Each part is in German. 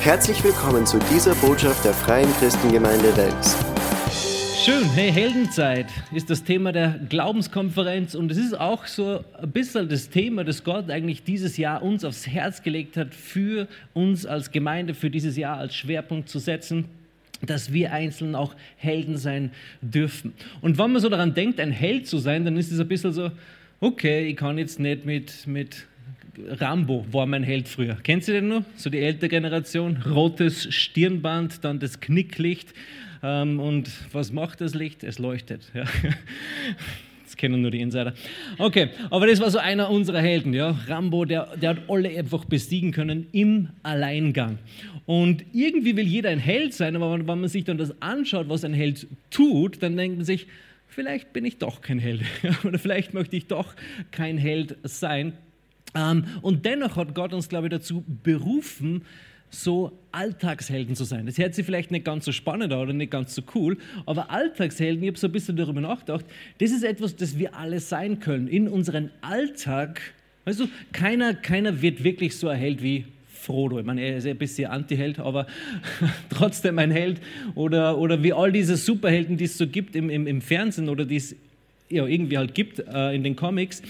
Herzlich willkommen zu dieser Botschaft der Freien Christengemeinde Wels. Schön, hey, Heldenzeit ist das Thema der Glaubenskonferenz und es ist auch so ein bisschen das Thema, das Gott eigentlich dieses Jahr uns aufs Herz gelegt hat, für uns als Gemeinde, für dieses Jahr als Schwerpunkt zu setzen dass wir einzeln auch Helden sein dürfen. Und wenn man so daran denkt, ein Held zu sein, dann ist es ein bisschen so, okay, ich kann jetzt nicht mit, mit Rambo war mein Held früher. Kennt ihr den noch? So die ältere Generation. Rotes Stirnband, dann das Knicklicht. Ähm, und was macht das Licht? Es leuchtet. Ja. Das kennen nur die Insider. Okay, aber das war so einer unserer Helden. Ja. Rambo, der, der hat alle einfach besiegen können im Alleingang. Und irgendwie will jeder ein Held sein, aber wenn man sich dann das anschaut, was ein Held tut, dann denkt man sich, vielleicht bin ich doch kein Held. Oder vielleicht möchte ich doch kein Held sein. Ähm, und dennoch hat Gott uns, glaube ich, dazu berufen, so Alltagshelden zu sein. Das hört sich vielleicht nicht ganz so spannend an oder nicht ganz so cool, aber Alltagshelden, ich habe so ein bisschen darüber nachgedacht, das ist etwas, das wir alle sein können. In unserem Alltag, weißt du, keiner, keiner wird wirklich so ein Held wie Frodo. Ich meine, er ist ein bisschen Anti-Held, aber trotzdem ein Held. Oder, oder wie all diese Superhelden, die es so gibt im, im, im Fernsehen oder die es ja, irgendwie halt gibt äh, in den Comics.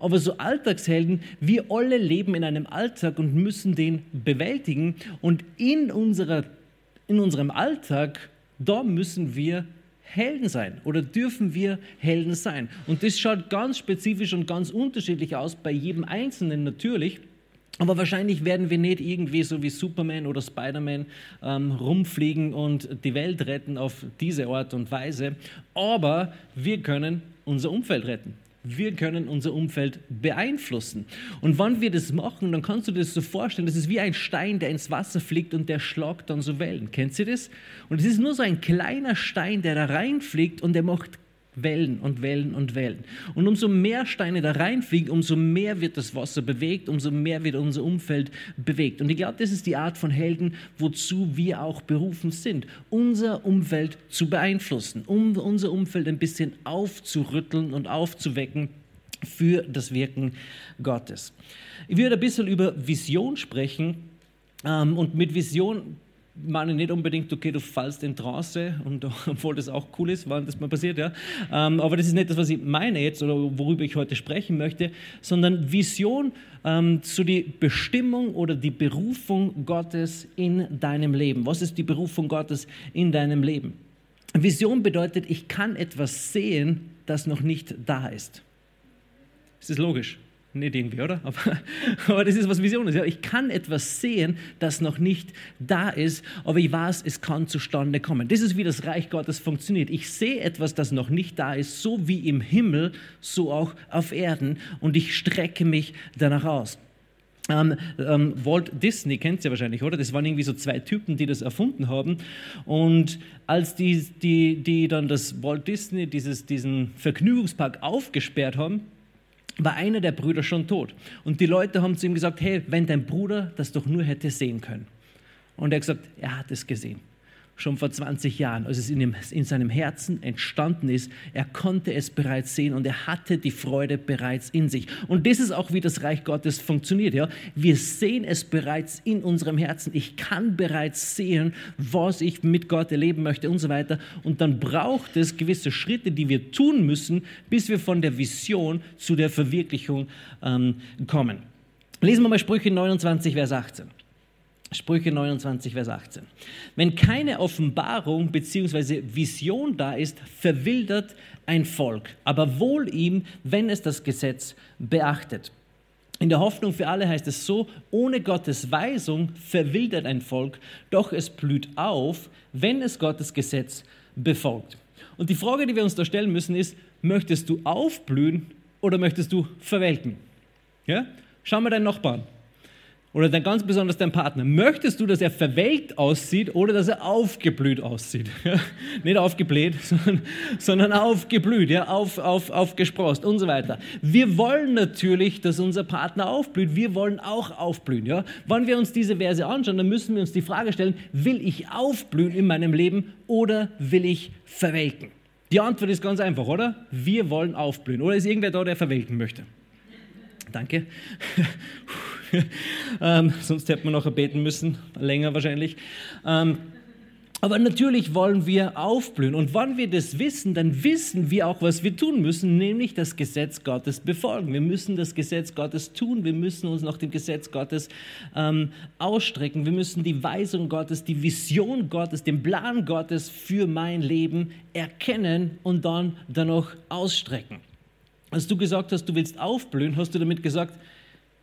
Aber so Alltagshelden, wir alle leben in einem Alltag und müssen den bewältigen. Und in, unserer, in unserem Alltag, da müssen wir Helden sein oder dürfen wir Helden sein. Und das schaut ganz spezifisch und ganz unterschiedlich aus, bei jedem Einzelnen natürlich. Aber wahrscheinlich werden wir nicht irgendwie so wie Superman oder Spider-Man ähm, rumfliegen und die Welt retten auf diese Art und Weise. Aber wir können unser Umfeld retten. Wir können unser Umfeld beeinflussen. Und wenn wir das machen, dann kannst du dir das so vorstellen, das ist wie ein Stein, der ins Wasser fliegt und der schlagt dann so Wellen. Kennt ihr das? Und es ist nur so ein kleiner Stein, der da reinfliegt und der macht Wellen und Wellen und Wellen. Und umso mehr Steine da reinfliegen, umso mehr wird das Wasser bewegt, umso mehr wird unser Umfeld bewegt. Und ich glaube, das ist die Art von Helden, wozu wir auch berufen sind, unser Umfeld zu beeinflussen, um unser Umfeld ein bisschen aufzurütteln und aufzuwecken für das Wirken Gottes. Ich würde ein bisschen über Vision sprechen. Ähm, und mit Vision meine nicht unbedingt, okay, du fallst in Trance, und, obwohl das auch cool ist, wann das mal passiert, ja. Ähm, aber das ist nicht das, was ich meine jetzt oder worüber ich heute sprechen möchte, sondern Vision ähm, zu die Bestimmung oder die Berufung Gottes in deinem Leben. Was ist die Berufung Gottes in deinem Leben? Vision bedeutet, ich kann etwas sehen, das noch nicht da ist. Ist logisch? Nicht irgendwie, oder? Aber, aber, das ist, was Vision ist. Ja, ich kann etwas sehen, das noch nicht da ist, aber ich weiß, es kann zustande kommen. Das ist, wie das Reich Gottes funktioniert. Ich sehe etwas, das noch nicht da ist, so wie im Himmel, so auch auf Erden und ich strecke mich danach aus. Ähm, ähm, Walt Disney kennt ihr wahrscheinlich, oder? Das waren irgendwie so zwei Typen, die das erfunden haben. Und als die, die, die dann das Walt Disney, dieses, diesen Vergnügungspark aufgesperrt haben, war einer der Brüder schon tot. Und die Leute haben zu ihm gesagt, hey, wenn dein Bruder das doch nur hätte sehen können. Und er hat gesagt, er hat es gesehen schon vor 20 Jahren, als es in, dem, in, seinem Herzen entstanden ist. Er konnte es bereits sehen und er hatte die Freude bereits in sich. Und das ist auch, wie das Reich Gottes funktioniert. Ja? Wir sehen es bereits in unserem Herzen. Ich kann bereits sehen, was ich mit Gott erleben möchte und so weiter. Und dann braucht es gewisse Schritte, die wir tun müssen, bis wir von der Vision zu der Verwirklichung ähm, kommen. Lesen wir mal Sprüche 29, Vers 18. Sprüche 29, Vers 18. Wenn keine Offenbarung bzw. Vision da ist, verwildert ein Volk, aber wohl ihm, wenn es das Gesetz beachtet. In der Hoffnung für alle heißt es so, ohne Gottes Weisung verwildert ein Volk, doch es blüht auf, wenn es Gottes Gesetz befolgt. Und die Frage, die wir uns da stellen müssen, ist, möchtest du aufblühen oder möchtest du verwelken? Ja? Schau mal deinen Nachbarn oder dann ganz besonders dein Partner, möchtest du, dass er verwelkt aussieht oder dass er aufgeblüht aussieht? Nicht aufgebläht, sondern, sondern aufgeblüht, ja, auf, auf, aufgesprost und so weiter. Wir wollen natürlich, dass unser Partner aufblüht. Wir wollen auch aufblühen. Ja? Wenn wir uns diese Verse anschauen, dann müssen wir uns die Frage stellen, will ich aufblühen in meinem Leben oder will ich verwelken? Die Antwort ist ganz einfach, oder? Wir wollen aufblühen. Oder ist irgendwer da, der verwelken möchte? Danke. ähm, sonst hätten wir noch beten müssen, länger wahrscheinlich. Ähm, aber natürlich wollen wir aufblühen. Und wenn wir das wissen, dann wissen wir auch, was wir tun müssen, nämlich das Gesetz Gottes befolgen. Wir müssen das Gesetz Gottes tun. Wir müssen uns nach dem Gesetz Gottes ähm, ausstrecken. Wir müssen die Weisung Gottes, die Vision Gottes, den Plan Gottes für mein Leben erkennen und dann danach ausstrecken. Als du gesagt hast, du willst aufblühen, hast du damit gesagt,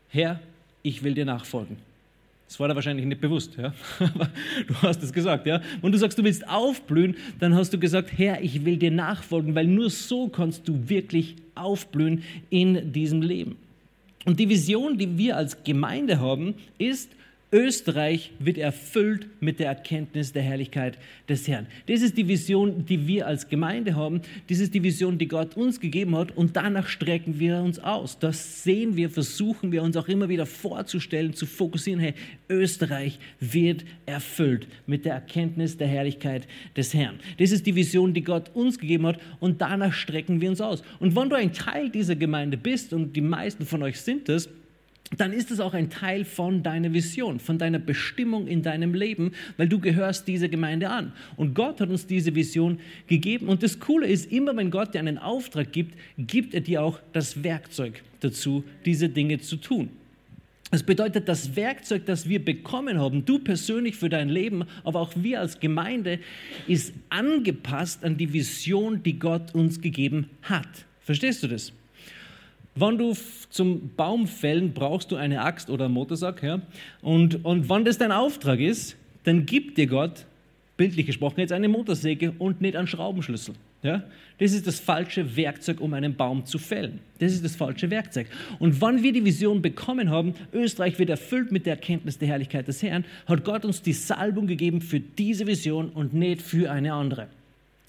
Herr, ich will dir nachfolgen. Das war da wahrscheinlich nicht bewusst, ja? aber du hast es gesagt. Ja? Wenn du sagst, du willst aufblühen, dann hast du gesagt, Herr, ich will dir nachfolgen, weil nur so kannst du wirklich aufblühen in diesem Leben. Und die Vision, die wir als Gemeinde haben, ist, Österreich wird erfüllt mit der Erkenntnis der Herrlichkeit des Herrn. Das ist die Vision, die wir als Gemeinde haben. Das ist die Vision, die Gott uns gegeben hat. Und danach strecken wir uns aus. Das sehen wir, versuchen wir uns auch immer wieder vorzustellen, zu fokussieren. Hey, Österreich wird erfüllt mit der Erkenntnis der Herrlichkeit des Herrn. Das ist die Vision, die Gott uns gegeben hat. Und danach strecken wir uns aus. Und wenn du ein Teil dieser Gemeinde bist, und die meisten von euch sind es, dann ist es auch ein Teil von deiner Vision, von deiner Bestimmung in deinem Leben, weil du gehörst dieser Gemeinde an. Und Gott hat uns diese Vision gegeben. Und das Coole ist, immer wenn Gott dir einen Auftrag gibt, gibt er dir auch das Werkzeug dazu, diese Dinge zu tun. Das bedeutet, das Werkzeug, das wir bekommen haben, du persönlich für dein Leben, aber auch wir als Gemeinde, ist angepasst an die Vision, die Gott uns gegeben hat. Verstehst du das? Wenn du zum Baum fällen brauchst du eine Axt oder einen Motorsack. Ja? Und, und wenn das dein Auftrag ist, dann gibt dir Gott, bildlich gesprochen, jetzt eine Motorsäge und nicht einen Schraubenschlüssel. Ja? Das ist das falsche Werkzeug, um einen Baum zu fällen. Das ist das falsche Werkzeug. Und wann wir die Vision bekommen haben, Österreich wird erfüllt mit der Erkenntnis der Herrlichkeit des Herrn, hat Gott uns die Salbung gegeben für diese Vision und nicht für eine andere.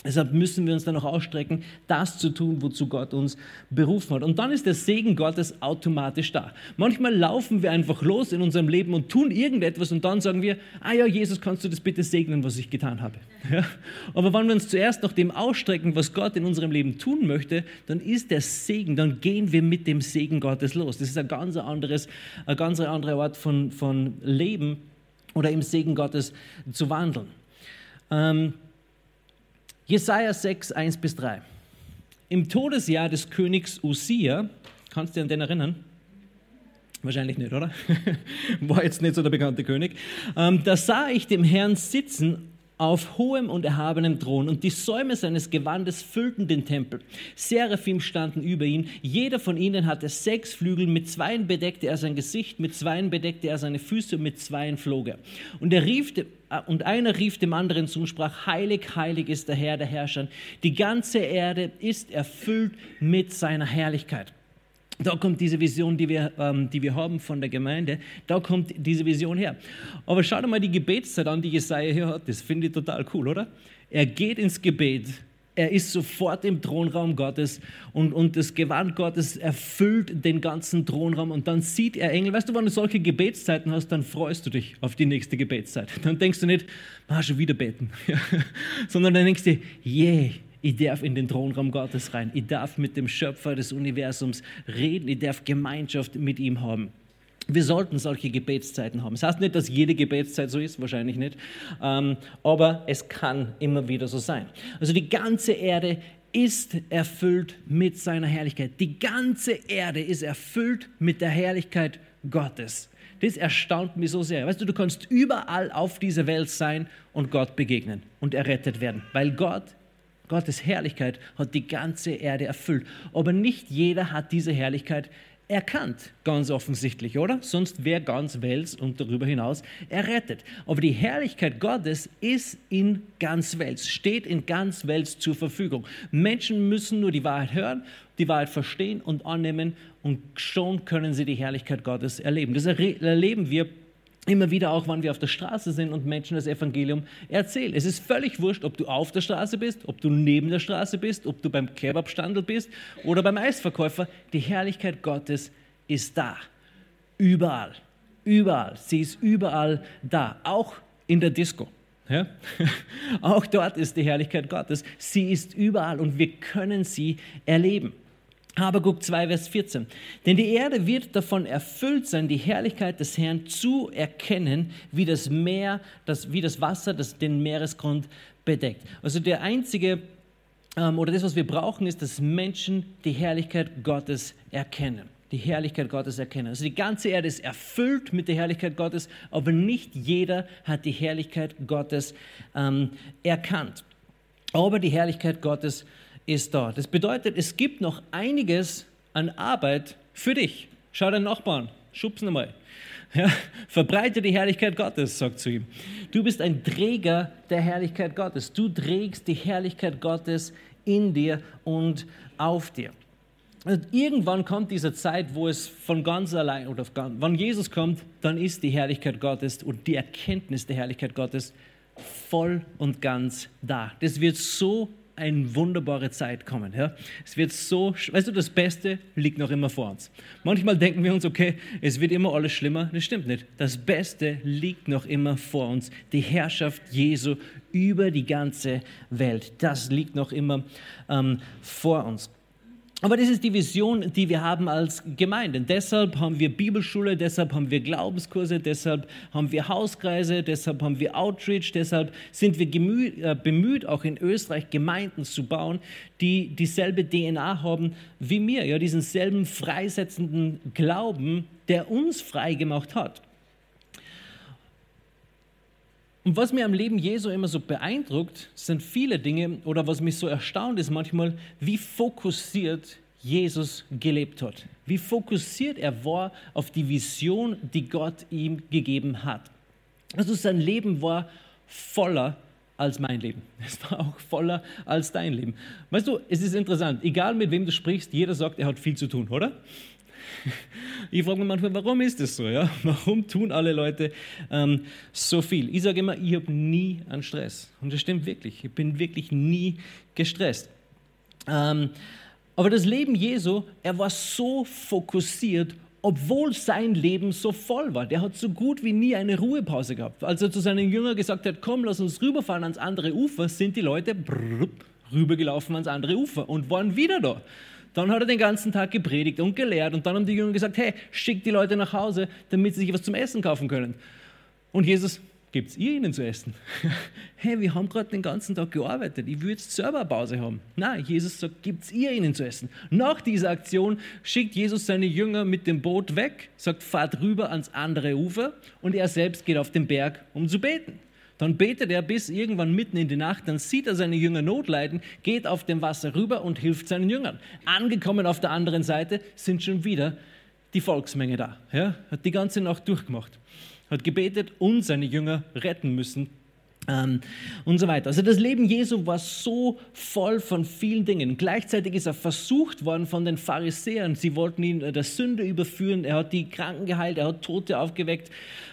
Deshalb müssen wir uns dann auch ausstrecken, das zu tun, wozu Gott uns berufen hat. Und dann ist der Segen Gottes automatisch da. Manchmal laufen wir einfach los in unserem Leben und tun irgendetwas und dann sagen wir, ah ja, Jesus, kannst du das bitte segnen, was ich getan habe. Ja? Aber wenn wir uns zuerst nach dem ausstrecken, was Gott in unserem Leben tun möchte, dann ist der Segen, dann gehen wir mit dem Segen Gottes los. Das ist ein ganz anderes, ein ganz anderer Ort von, von Leben oder im Segen Gottes zu wandeln. Ähm, Jesaja 6, 1 bis 3. Im Todesjahr des Königs Usia, kannst du dich an den erinnern? Wahrscheinlich nicht, oder? War jetzt nicht so der bekannte König. Ähm, da sah ich dem Herrn sitzen auf hohem und erhabenem Thron und die Säume seines Gewandes füllten den Tempel. Seraphim standen über ihn. Jeder von ihnen hatte sechs Flügel. Mit zweien bedeckte er sein Gesicht, mit zweien bedeckte er seine Füße und mit zweien flog er. Und er rief, und einer rief dem anderen zu und sprach, heilig, heilig ist der Herr der Herrscher. Die ganze Erde ist erfüllt mit seiner Herrlichkeit. Da kommt diese Vision, die wir, ähm, die wir haben von der Gemeinde, da kommt diese Vision her. Aber schau dir mal die Gebetszeit an, die Jesaja hier hat. Das finde ich total cool, oder? Er geht ins Gebet, er ist sofort im Thronraum Gottes und, und das Gewand Gottes erfüllt den ganzen Thronraum und dann sieht er Engel. Weißt du, wenn du solche Gebetszeiten hast, dann freust du dich auf die nächste Gebetszeit. Dann denkst du nicht, ah, schon wieder beten, sondern dann denkst du, yeah, ich darf in den Thronraum Gottes rein. Ich darf mit dem Schöpfer des Universums reden. Ich darf Gemeinschaft mit ihm haben. Wir sollten solche Gebetszeiten haben. Das heißt nicht, dass jede Gebetszeit so ist, wahrscheinlich nicht, ähm, aber es kann immer wieder so sein. Also die ganze Erde ist erfüllt mit seiner Herrlichkeit. Die ganze Erde ist erfüllt mit der Herrlichkeit Gottes. Das erstaunt mich so sehr. Weißt du, du kannst überall auf dieser Welt sein und Gott begegnen und errettet werden, weil Gott Gottes Herrlichkeit hat die ganze Erde erfüllt. Aber nicht jeder hat diese Herrlichkeit erkannt, ganz offensichtlich, oder? Sonst wäre ganz Wels und darüber hinaus errettet. Aber die Herrlichkeit Gottes ist in ganz Wels, steht in ganz Wels zur Verfügung. Menschen müssen nur die Wahrheit hören, die Wahrheit verstehen und annehmen und schon können sie die Herrlichkeit Gottes erleben. Das erleben wir immer wieder auch, wenn wir auf der Straße sind und Menschen das Evangelium erzählen. Es ist völlig wurscht, ob du auf der Straße bist, ob du neben der Straße bist, ob du beim Kebabstandel bist oder beim Eisverkäufer. Die Herrlichkeit Gottes ist da. Überall. Überall. Sie ist überall da. Auch in der Disco. Ja? Auch dort ist die Herrlichkeit Gottes. Sie ist überall und wir können sie erleben. Habakuk 2, Vers 14. Denn die Erde wird davon erfüllt sein, die Herrlichkeit des Herrn zu erkennen, wie das Meer, das, wie das Wasser, das den Meeresgrund bedeckt. Also der einzige, ähm, oder das, was wir brauchen, ist, dass Menschen die Herrlichkeit Gottes erkennen. Die Herrlichkeit Gottes erkennen. Also die ganze Erde ist erfüllt mit der Herrlichkeit Gottes, aber nicht jeder hat die Herrlichkeit Gottes ähm, erkannt. Aber die Herrlichkeit Gottes erkannt ist da. Das bedeutet, es gibt noch einiges an Arbeit für dich. Schau deinen Nachbarn, schub's nochmal. Ja, verbreite die Herrlichkeit Gottes, sagt zu ihm. Du bist ein Träger der Herrlichkeit Gottes. Du trägst die Herrlichkeit Gottes in dir und auf dir. Und irgendwann kommt diese Zeit, wo es von ganz allein, oder wann Jesus kommt, dann ist die Herrlichkeit Gottes und die Erkenntnis der Herrlichkeit Gottes voll und ganz da. Das wird so eine wunderbare Zeit kommen. Ja? Es wird so, weißt du, das Beste liegt noch immer vor uns. Manchmal denken wir uns, okay, es wird immer alles schlimmer. Das stimmt nicht. Das Beste liegt noch immer vor uns. Die Herrschaft Jesu über die ganze Welt. Das liegt noch immer ähm, vor uns. Aber das ist die Vision, die wir haben als Gemeinde. Deshalb haben wir Bibelschule, deshalb haben wir Glaubenskurse, deshalb haben wir Hauskreise, deshalb haben wir Outreach, deshalb sind wir gemüht, äh, bemüht, auch in Österreich Gemeinden zu bauen, die dieselbe DNA haben wie mir, ja, diesen selben freisetzenden Glauben, der uns frei gemacht hat. Und was mir am Leben Jesu immer so beeindruckt, sind viele Dinge, oder was mich so erstaunt ist manchmal, wie fokussiert Jesus gelebt hat. Wie fokussiert er war auf die Vision, die Gott ihm gegeben hat. Also sein Leben war voller als mein Leben. Es war auch voller als dein Leben. Weißt du, es ist interessant, egal mit wem du sprichst, jeder sagt, er hat viel zu tun, oder? Ich frage mich manchmal, warum ist das so? Ja? Warum tun alle Leute ähm, so viel? Ich sage immer, ich habe nie einen Stress. Und das stimmt wirklich. Ich bin wirklich nie gestresst. Ähm, aber das Leben Jesu, er war so fokussiert, obwohl sein Leben so voll war. Der hat so gut wie nie eine Ruhepause gehabt. Als er zu seinen Jüngern gesagt hat, komm, lass uns rüberfahren ans andere Ufer, sind die Leute brrr, rübergelaufen ans andere Ufer und waren wieder da. Dann hat er den ganzen Tag gepredigt und gelehrt und dann haben die Jünger gesagt, hey, schickt die Leute nach Hause, damit sie sich was zum Essen kaufen können. Und Jesus, gebt ihr ihnen zu essen? hey, wir haben gerade den ganzen Tag gearbeitet, ich würde jetzt selber eine Pause haben. Nein, Jesus sagt, gebt ihr ihnen zu essen. Nach dieser Aktion schickt Jesus seine Jünger mit dem Boot weg, sagt, fahrt rüber ans andere Ufer und er selbst geht auf den Berg, um zu beten. Dann betet er bis irgendwann mitten in die Nacht, dann sieht er seine Jünger Not leiden, geht auf dem Wasser rüber und hilft seinen Jüngern. Angekommen auf der anderen Seite sind schon wieder die Volksmenge da. Ja? Hat die ganze Nacht durchgemacht, hat gebetet und seine Jünger retten müssen ähm, und so weiter. Also das Leben Jesu war so voll von vielen Dingen. Gleichzeitig ist er versucht worden von den Pharisäern. Sie wollten ihn der Sünde überführen. Er hat die Kranken geheilt, er hat Tote aufgeweckt.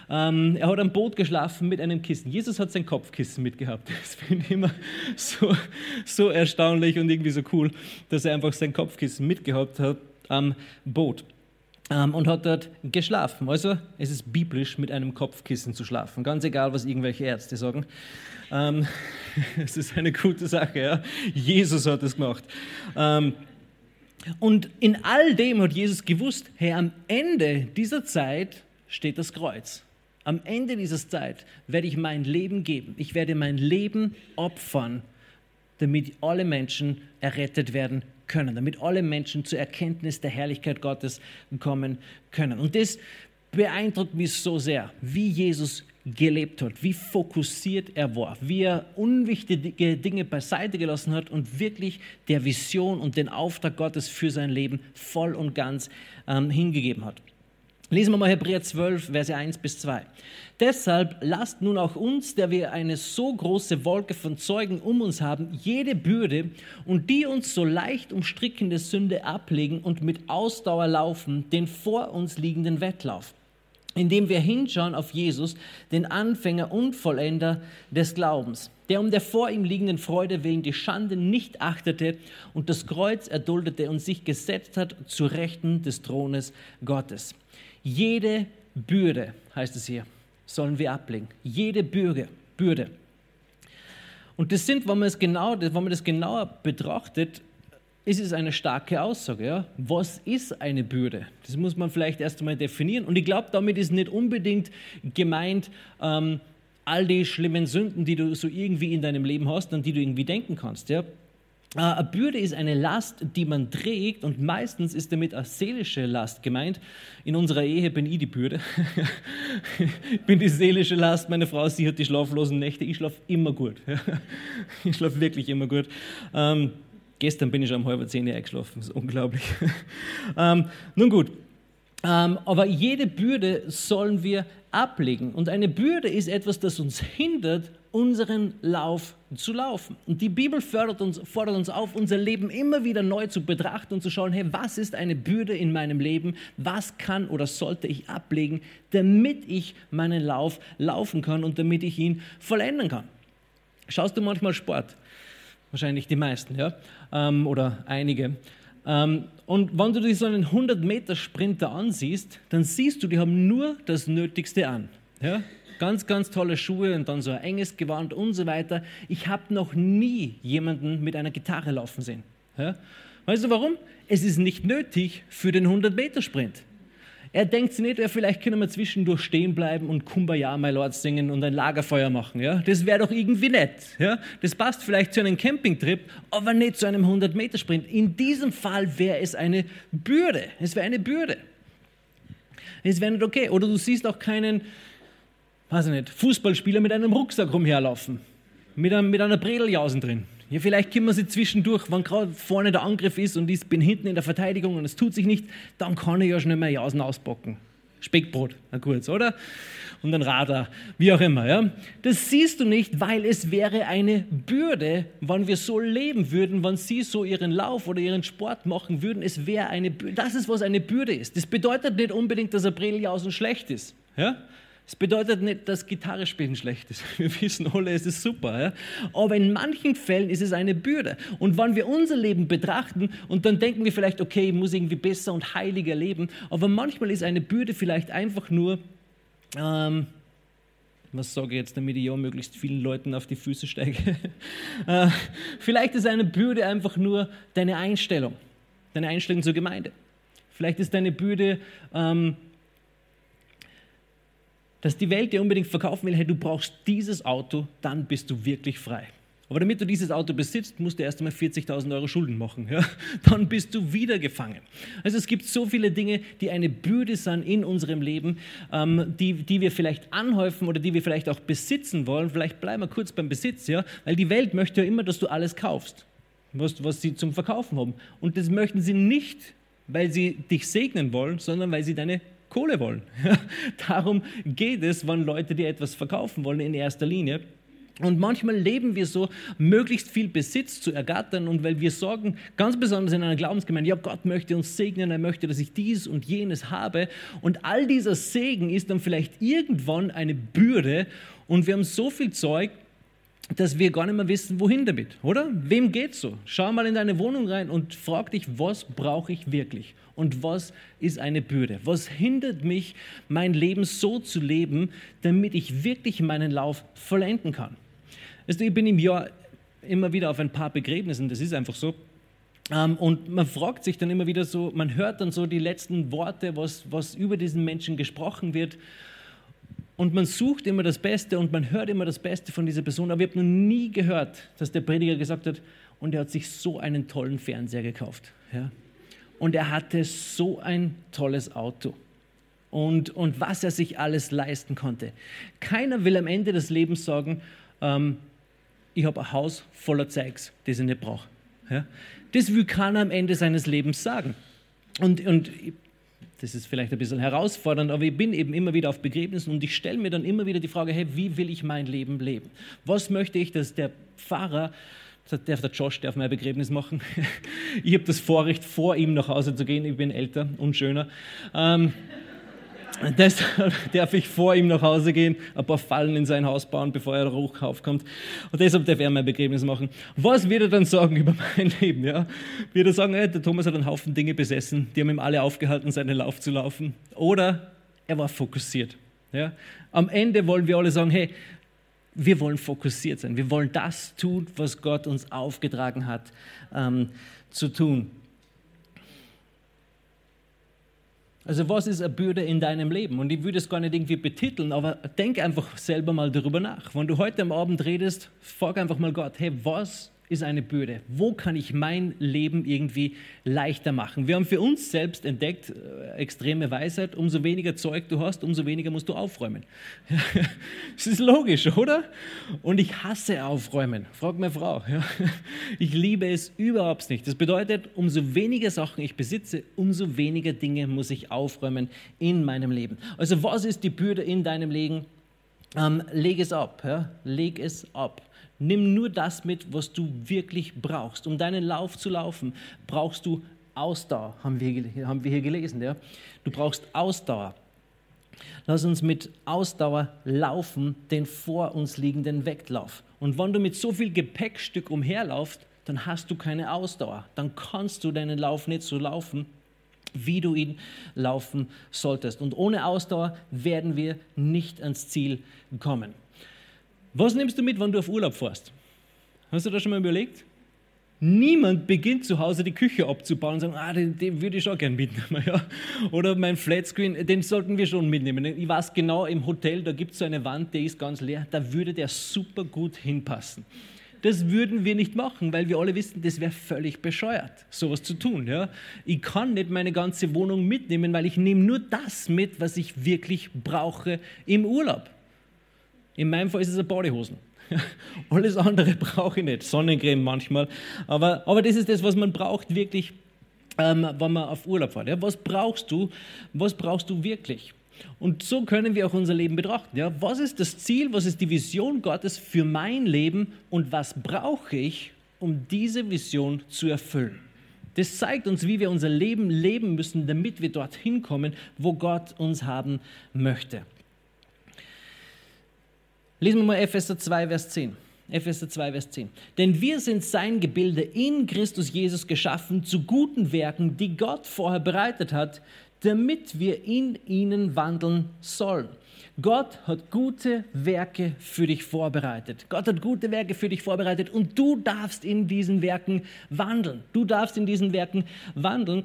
Ähm, er hat am Boot geschlafen mit einem Kissen. Jesus hat sein Kopfkissen mitgehabt. Das finde ich immer so, so erstaunlich und irgendwie so cool, dass er einfach sein Kopfkissen mitgehabt hat am Boot und hat dort geschlafen. Also es ist biblisch, mit einem Kopfkissen zu schlafen, ganz egal, was irgendwelche Ärzte sagen. Ähm, es ist eine gute Sache. Ja? Jesus hat es gemacht. Ähm, und in all dem hat Jesus gewusst, hey, am Ende dieser Zeit steht das Kreuz. Am Ende dieser Zeit werde ich mein Leben geben. Ich werde mein Leben opfern, damit alle Menschen errettet werden können, damit alle Menschen zur Erkenntnis der Herrlichkeit Gottes kommen können. Und das beeindruckt mich so sehr, wie Jesus gelebt hat, wie fokussiert er war, wie er unwichtige Dinge beiseite gelassen hat und wirklich der Vision und den Auftrag Gottes für sein Leben voll und ganz ähm, hingegeben hat. Lesen wir mal Hebräer 12, Verse 1 bis 2. Deshalb lasst nun auch uns, der wir eine so große Wolke von Zeugen um uns haben, jede Bürde und die uns so leicht umstrickende Sünde ablegen und mit Ausdauer laufen, den vor uns liegenden Wettlauf, indem wir hinschauen auf Jesus, den Anfänger und Vollender des Glaubens, der um der vor ihm liegenden Freude wegen die Schande nicht achtete und das Kreuz erduldete und sich gesetzt hat zu Rechten des Thrones Gottes. Jede Bürde, heißt es hier, sollen wir ablegen. Jede Bürde. Bürde. Und das sind, wenn man, es genau, wenn man das genauer betrachtet, ist es eine starke Aussage. Ja? Was ist eine Bürde? Das muss man vielleicht erst einmal definieren. Und ich glaube, damit ist nicht unbedingt gemeint, ähm, all die schlimmen Sünden, die du so irgendwie in deinem Leben hast, an die du irgendwie denken kannst. Ja? Äh, eine Bürde ist eine Last, die man trägt und meistens ist damit eine seelische Last gemeint. In unserer Ehe bin ich die Bürde. ich bin die seelische Last, meine Frau, sie hat die schlaflosen Nächte, ich schlafe immer gut. ich schlafe wirklich immer gut. Ähm, gestern bin ich um halb zehn eingeschlafen, das ist unglaublich. ähm, nun gut, ähm, aber jede Bürde sollen wir ablegen. Und eine Bürde ist etwas, das uns hindert, unseren Lauf zu laufen. Und die Bibel fordert uns, fordert uns auf, unser Leben immer wieder neu zu betrachten und zu schauen, hey, was ist eine Bürde in meinem Leben? Was kann oder sollte ich ablegen, damit ich meinen Lauf laufen kann und damit ich ihn vollenden kann? Schaust du manchmal Sport? Wahrscheinlich die meisten, ja? Ähm, oder einige. Ähm, und wenn du dir so einen 100-Meter-Sprinter ansiehst, dann siehst du, die haben nur das Nötigste an. Ja? Ganz, ganz tolle Schuhe und dann so ein enges Gewand und so weiter. Ich habe noch nie jemanden mit einer Gitarre laufen sehen. Ja? Weißt du warum? Es ist nicht nötig für den 100-Meter-Sprint. Er denkt sich nicht, ja, vielleicht können wir zwischendurch stehen bleiben und Kumbaya, my Lord, singen und ein Lagerfeuer machen. Ja? Das wäre doch irgendwie nett. Ja? Das passt vielleicht zu einem Campingtrip, aber nicht zu einem 100-Meter-Sprint. In diesem Fall wäre es eine Bürde. Es wäre eine Bürde. Es wäre nicht okay. Oder du siehst auch keinen, weiß ich nicht, Fußballspieler mit einem Rucksack rumherlaufen, mit, einem, mit einer Bredeljausen drin. Ja, vielleicht können wir sie zwischendurch, wenn gerade vorne der Angriff ist und ich bin hinten in der Verteidigung und es tut sich nicht, dann kann ich ja schnell mal Jausen ausbocken. Speckbrot, na kurz, oder? Und ein Radar, wie auch immer. Ja? Das siehst du nicht, weil es wäre eine Bürde, wenn wir so leben würden, wenn sie so ihren Lauf oder ihren Sport machen würden. Es wäre eine Bürde. Das ist, was eine Bürde ist. Das bedeutet nicht unbedingt, dass ein Bredeljausen schlecht ist. Ja? Es bedeutet nicht, dass Gitarre spielen schlecht ist. Wir wissen alle, es ist super. Ja? Aber in manchen Fällen ist es eine Bürde. Und wenn wir unser Leben betrachten und dann denken wir vielleicht, okay, ich muss irgendwie besser und heiliger leben. Aber manchmal ist eine Bürde vielleicht einfach nur, ähm, was sage ich jetzt, damit ich ja möglichst vielen Leuten auf die Füße steige? äh, vielleicht ist eine Bürde einfach nur deine Einstellung, deine Einstellung zur Gemeinde. Vielleicht ist deine Bürde, ähm, dass die Welt dir unbedingt verkaufen will, hey, du brauchst dieses Auto, dann bist du wirklich frei. Aber damit du dieses Auto besitzt, musst du erst einmal 40.000 Euro Schulden machen. Ja? Dann bist du wieder gefangen. Also es gibt so viele Dinge, die eine Bürde sind in unserem Leben, ähm, die, die wir vielleicht anhäufen oder die wir vielleicht auch besitzen wollen. Vielleicht bleiben wir kurz beim Besitz, ja? weil die Welt möchte ja immer, dass du alles kaufst, was, was sie zum Verkaufen haben. Und das möchten sie nicht, weil sie dich segnen wollen, sondern weil sie deine Kohle wollen. Darum geht es, wenn Leute dir etwas verkaufen wollen in erster Linie. Und manchmal leben wir so, möglichst viel Besitz zu ergattern und weil wir sorgen, ganz besonders in einer Glaubensgemeinde, ja, Gott möchte uns segnen, er möchte, dass ich dies und jenes habe. Und all dieser Segen ist dann vielleicht irgendwann eine Bürde und wir haben so viel Zeug, dass wir gar nicht mehr wissen, wohin damit, oder? Wem geht's so? Schau mal in deine Wohnung rein und frag dich, was brauche ich wirklich? Und was ist eine Bürde? Was hindert mich, mein Leben so zu leben, damit ich wirklich meinen Lauf vollenden kann? Also ich bin im Jahr immer wieder auf ein paar Begräbnissen, das ist einfach so. Ähm, und man fragt sich dann immer wieder so, man hört dann so die letzten Worte, was, was über diesen Menschen gesprochen wird. Und man sucht immer das Beste und man hört immer das Beste von dieser Person. Aber ich habe noch nie gehört, dass der Prediger gesagt hat, und er hat sich so einen tollen Fernseher gekauft. Ja? Und er hatte so ein tolles Auto. Und, und was er sich alles leisten konnte. Keiner will am Ende des Lebens sagen, ähm, ich habe ein Haus voller Zeugs, das ich nicht brauche. Ja? Das will keiner am Ende seines Lebens sagen. Und, und das ist vielleicht ein bisschen herausfordernd, aber ich bin eben immer wieder auf Begräbnissen und ich stelle mir dann immer wieder die Frage, hey, wie will ich mein Leben leben? Was möchte ich, dass der Pfarrer, darf der Josh darf mein Begräbnis machen? ich habe das Vorrecht, vor ihm nach Hause zu gehen, ich bin älter und schöner. Ähm, Deshalb darf ich vor ihm nach Hause gehen, ein paar Fallen in sein Haus bauen, bevor er hochkommt. Und deshalb darf er mein Begräbnis machen. Was wird er dann sagen über mein Leben? Ja? Wird er sagen, hey, der Thomas hat einen Haufen Dinge besessen, die haben ihm alle aufgehalten, seinen Lauf zu laufen? Oder er war fokussiert. Ja? Am Ende wollen wir alle sagen, hey, wir wollen fokussiert sein. Wir wollen das tun, was Gott uns aufgetragen hat ähm, zu tun. Also was ist eine Bürde in deinem Leben? Und ich würde es gar nicht irgendwie betiteln, aber denk einfach selber mal darüber nach. Wenn du heute am Abend redest, frag einfach mal Gott, hey, was ist eine Bürde? Wo kann ich mein Leben irgendwie leichter machen? Wir haben für uns selbst entdeckt, äh, extreme Weisheit, umso weniger Zeug du hast, umso weniger musst du aufräumen. das ist logisch, oder? Und ich hasse aufräumen. Frag meine Frau. Ich liebe es überhaupt nicht. Das bedeutet, umso weniger Sachen ich besitze, umso weniger Dinge muss ich aufräumen in meinem Leben. Also was ist die Bürde in deinem Leben? Ähm, leg es ab. Ja? Leg es ab. Nimm nur das mit, was du wirklich brauchst. Um deinen Lauf zu laufen, brauchst du Ausdauer, haben wir, haben wir hier gelesen. Ja? Du brauchst Ausdauer. Lass uns mit Ausdauer laufen, den vor uns liegenden Weglauf. Und wenn du mit so viel Gepäckstück umherlaufst, dann hast du keine Ausdauer. Dann kannst du deinen Lauf nicht so laufen, wie du ihn laufen solltest. Und ohne Ausdauer werden wir nicht ans Ziel kommen. Was nimmst du mit, wenn du auf Urlaub fährst? Hast du das schon mal überlegt? Niemand beginnt zu Hause die Küche abzubauen und sagen, ah, den, den würde ich schon gern mitnehmen. Ja? Oder mein Flatscreen, den sollten wir schon mitnehmen. Ich weiß genau, im Hotel, da gibt es so eine Wand, die ist ganz leer, da würde der super gut hinpassen. Das würden wir nicht machen, weil wir alle wissen, das wäre völlig bescheuert, sowas zu tun. Ja? Ich kann nicht meine ganze Wohnung mitnehmen, weil ich nehme nur das mit, was ich wirklich brauche im Urlaub. In meinem Fall ist es eine Badehosen. Alles andere brauche ich nicht. Sonnencreme manchmal. Aber, aber das ist das, was man braucht wirklich, ähm, wenn man auf Urlaub fährt. Ja? Was brauchst du? Was brauchst du wirklich? Und so können wir auch unser Leben betrachten. Ja? Was ist das Ziel? Was ist die Vision Gottes für mein Leben? Und was brauche ich, um diese Vision zu erfüllen? Das zeigt uns, wie wir unser Leben leben müssen, damit wir dorthin kommen, wo Gott uns haben möchte. Lesen wir mal Epheser 2, Vers 10. Epheser 2, Vers 10. Denn wir sind sein Gebilde in Christus Jesus geschaffen zu guten Werken, die Gott vorher bereitet hat, damit wir in ihnen wandeln sollen. Gott hat gute Werke für dich vorbereitet. Gott hat gute Werke für dich vorbereitet und du darfst in diesen Werken wandeln. Du darfst in diesen Werken wandeln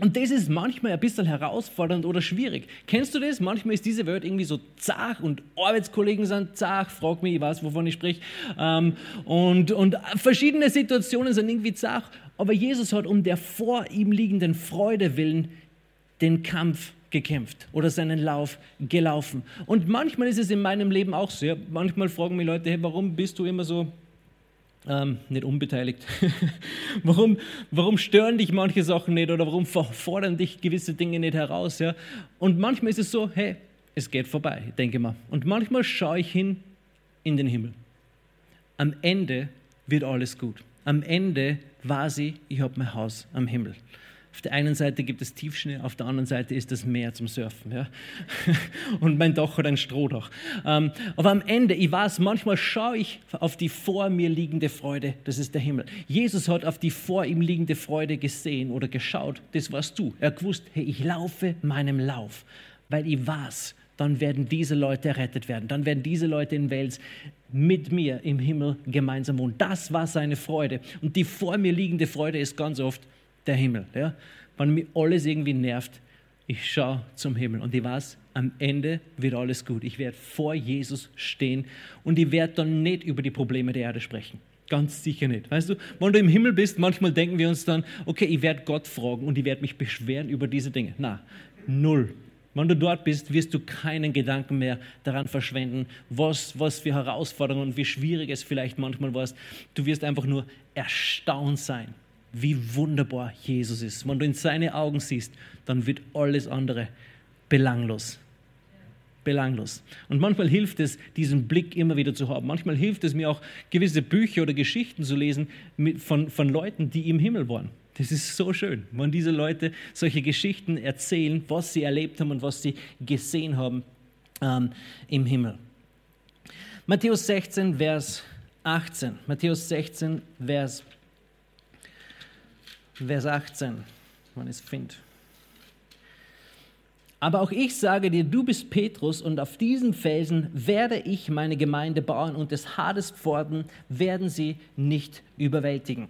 und das ist manchmal ein bisschen herausfordernd oder schwierig. Kennst du das? Manchmal ist diese Welt irgendwie so zart und Arbeitskollegen sind zart, frag mich, ich weiß, wovon ich spreche. Ähm, und, und verschiedene Situationen sind irgendwie zart. Aber Jesus hat um der vor ihm liegenden Freude willen den Kampf gekämpft oder seinen Lauf gelaufen. Und manchmal ist es in meinem Leben auch so. Ja, manchmal fragen mich Leute, hey, warum bist du immer so ähm, nicht unbeteiligt. warum, warum stören dich manche Sachen nicht oder warum fordern dich gewisse Dinge nicht heraus? Ja? Und manchmal ist es so, hey, es geht vorbei, denke mal. Und manchmal schaue ich hin in den Himmel. Am Ende wird alles gut. Am Ende war sie, ich habe mein Haus am Himmel. Auf der einen Seite gibt es Tiefschnee, auf der anderen Seite ist das Meer zum Surfen. Ja? Und mein Dach hat ein Strohdach. Ähm, aber am Ende, ich weiß, manchmal schaue ich auf die vor mir liegende Freude, das ist der Himmel. Jesus hat auf die vor ihm liegende Freude gesehen oder geschaut, das warst du. Er gewusst, hey, ich laufe meinem Lauf, weil ich weiß, dann werden diese Leute errettet werden. Dann werden diese Leute in Wels mit mir im Himmel gemeinsam wohnen. Das war seine Freude. Und die vor mir liegende Freude ist ganz oft, der Himmel. Ja? Wenn mich alles irgendwie nervt, ich schaue zum Himmel und ich weiß, am Ende wird alles gut. Ich werde vor Jesus stehen und ich werde dann nicht über die Probleme der Erde sprechen. Ganz sicher nicht. Weißt du, wenn du im Himmel bist, manchmal denken wir uns dann, okay, ich werde Gott fragen und ich werde mich beschweren über diese Dinge. Na, null. Wenn du dort bist, wirst du keinen Gedanken mehr daran verschwenden, was, was für Herausforderungen und wie schwierig es vielleicht manchmal war. Du wirst einfach nur erstaunt sein wie wunderbar Jesus ist. Wenn du in seine Augen siehst, dann wird alles andere belanglos. Belanglos. Und manchmal hilft es, diesen Blick immer wieder zu haben. Manchmal hilft es mir auch, gewisse Bücher oder Geschichten zu lesen von, von Leuten, die im Himmel waren. Das ist so schön, wenn diese Leute solche Geschichten erzählen, was sie erlebt haben und was sie gesehen haben ähm, im Himmel. Matthäus 16, Vers 18. Matthäus 16, Vers 18. Vers 18, man es findet. Aber auch ich sage dir, du bist Petrus und auf diesen Felsen werde ich meine Gemeinde bauen und des Hades Pforten werden sie nicht überwältigen.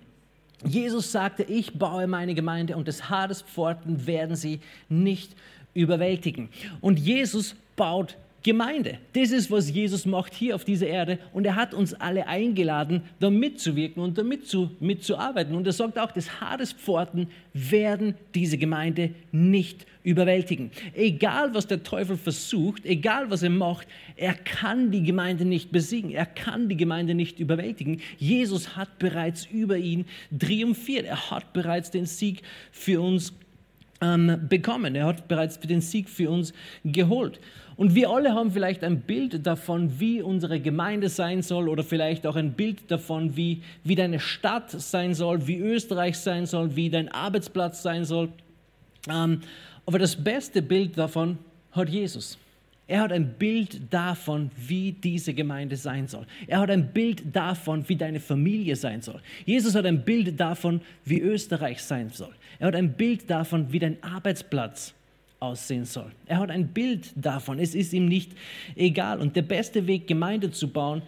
Jesus sagte, ich baue meine Gemeinde und des Hades Pforten werden sie nicht überwältigen. Und Jesus baut Gemeinde. Das ist, was Jesus macht hier auf dieser Erde. Und er hat uns alle eingeladen, da mitzuwirken und damit zu, mitzuarbeiten. Und er sagt auch, des Hadespforten werden diese Gemeinde nicht überwältigen. Egal, was der Teufel versucht, egal, was er macht, er kann die Gemeinde nicht besiegen. Er kann die Gemeinde nicht überwältigen. Jesus hat bereits über ihn triumphiert. Er hat bereits den Sieg für uns bekommen. Er hat bereits den Sieg für uns geholt. Und wir alle haben vielleicht ein Bild davon, wie unsere Gemeinde sein soll oder vielleicht auch ein Bild davon, wie, wie deine Stadt sein soll, wie Österreich sein soll, wie dein Arbeitsplatz sein soll. Ähm, aber das beste Bild davon hat Jesus. Er hat ein Bild davon, wie diese Gemeinde sein soll. Er hat ein Bild davon, wie deine Familie sein soll. Jesus hat ein Bild davon, wie Österreich sein soll. Er hat ein Bild davon, wie dein Arbeitsplatz aussehen soll. Er hat ein Bild davon. Es ist ihm nicht egal. Und der beste Weg, Gemeinde zu bauen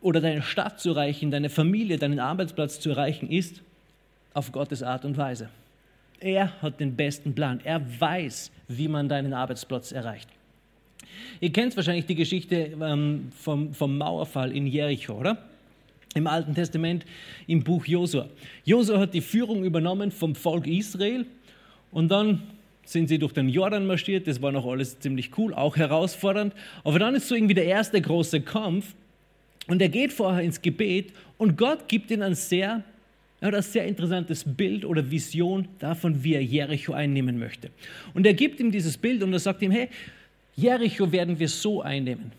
oder deine Stadt zu erreichen, deine Familie, deinen Arbeitsplatz zu erreichen, ist auf Gottes Art und Weise. Er hat den besten Plan. Er weiß, wie man deinen Arbeitsplatz erreicht. Ihr kennt wahrscheinlich die Geschichte ähm, vom, vom Mauerfall in Jericho, oder? Im Alten Testament im Buch Josua. Josua hat die Führung übernommen vom Volk Israel und dann sind sie durch den Jordan marschiert. Das war noch alles ziemlich cool, auch herausfordernd. Aber dann ist so irgendwie der erste große Kampf und er geht vorher ins Gebet und Gott gibt ihnen ein sehr, er hat ein sehr interessantes Bild oder Vision davon, wie er Jericho einnehmen möchte. Und er gibt ihm dieses Bild und er sagt ihm, hey, Jericho werden wir so einnehmen.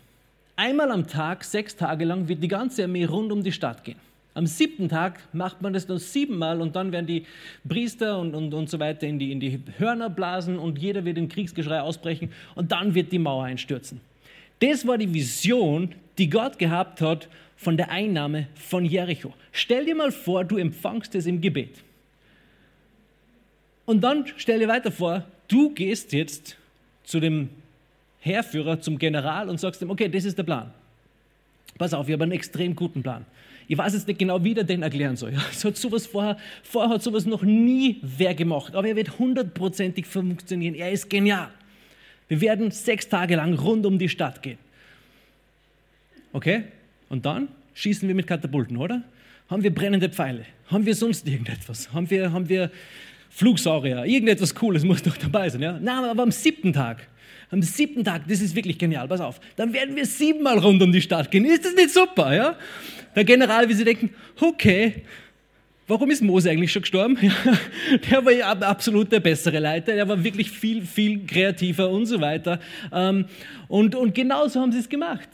Einmal am Tag, sechs Tage lang, wird die ganze Armee rund um die Stadt gehen. Am siebten Tag macht man das dann siebenmal und dann werden die Priester und, und, und so weiter in die, in die Hörner blasen und jeder wird in Kriegsgeschrei ausbrechen und dann wird die Mauer einstürzen. Das war die Vision, die Gott gehabt hat von der Einnahme von Jericho. Stell dir mal vor, du empfangst es im Gebet. Und dann stell dir weiter vor, du gehst jetzt zu dem Heerführer, zum General und sagst ihm, okay, das ist der Plan. Pass auf, ich habe einen extrem guten Plan. Ich weiß jetzt nicht genau, wie der den erklären soll. Es hat sowas vorher, vorher hat sowas noch nie wer gemacht, aber er wird hundertprozentig funktionieren. Er ist genial. Wir werden sechs Tage lang rund um die Stadt gehen. Okay? Und dann schießen wir mit Katapulten, oder? Haben wir brennende Pfeile? Haben wir sonst irgendetwas? Haben wir, haben wir Flugsaurier? Irgendetwas Cooles muss doch dabei sein, ja? Nein, aber am siebten Tag am siebten Tag, das ist wirklich genial, pass auf, dann werden wir siebenmal rund um die Stadt gehen. Ist das nicht super, ja? Der General, wie sie denken, okay, warum ist Mose eigentlich schon gestorben? der war ja absolut der bessere Leiter, der war wirklich viel, viel kreativer und so weiter. Ähm, und, und genauso haben sie es gemacht.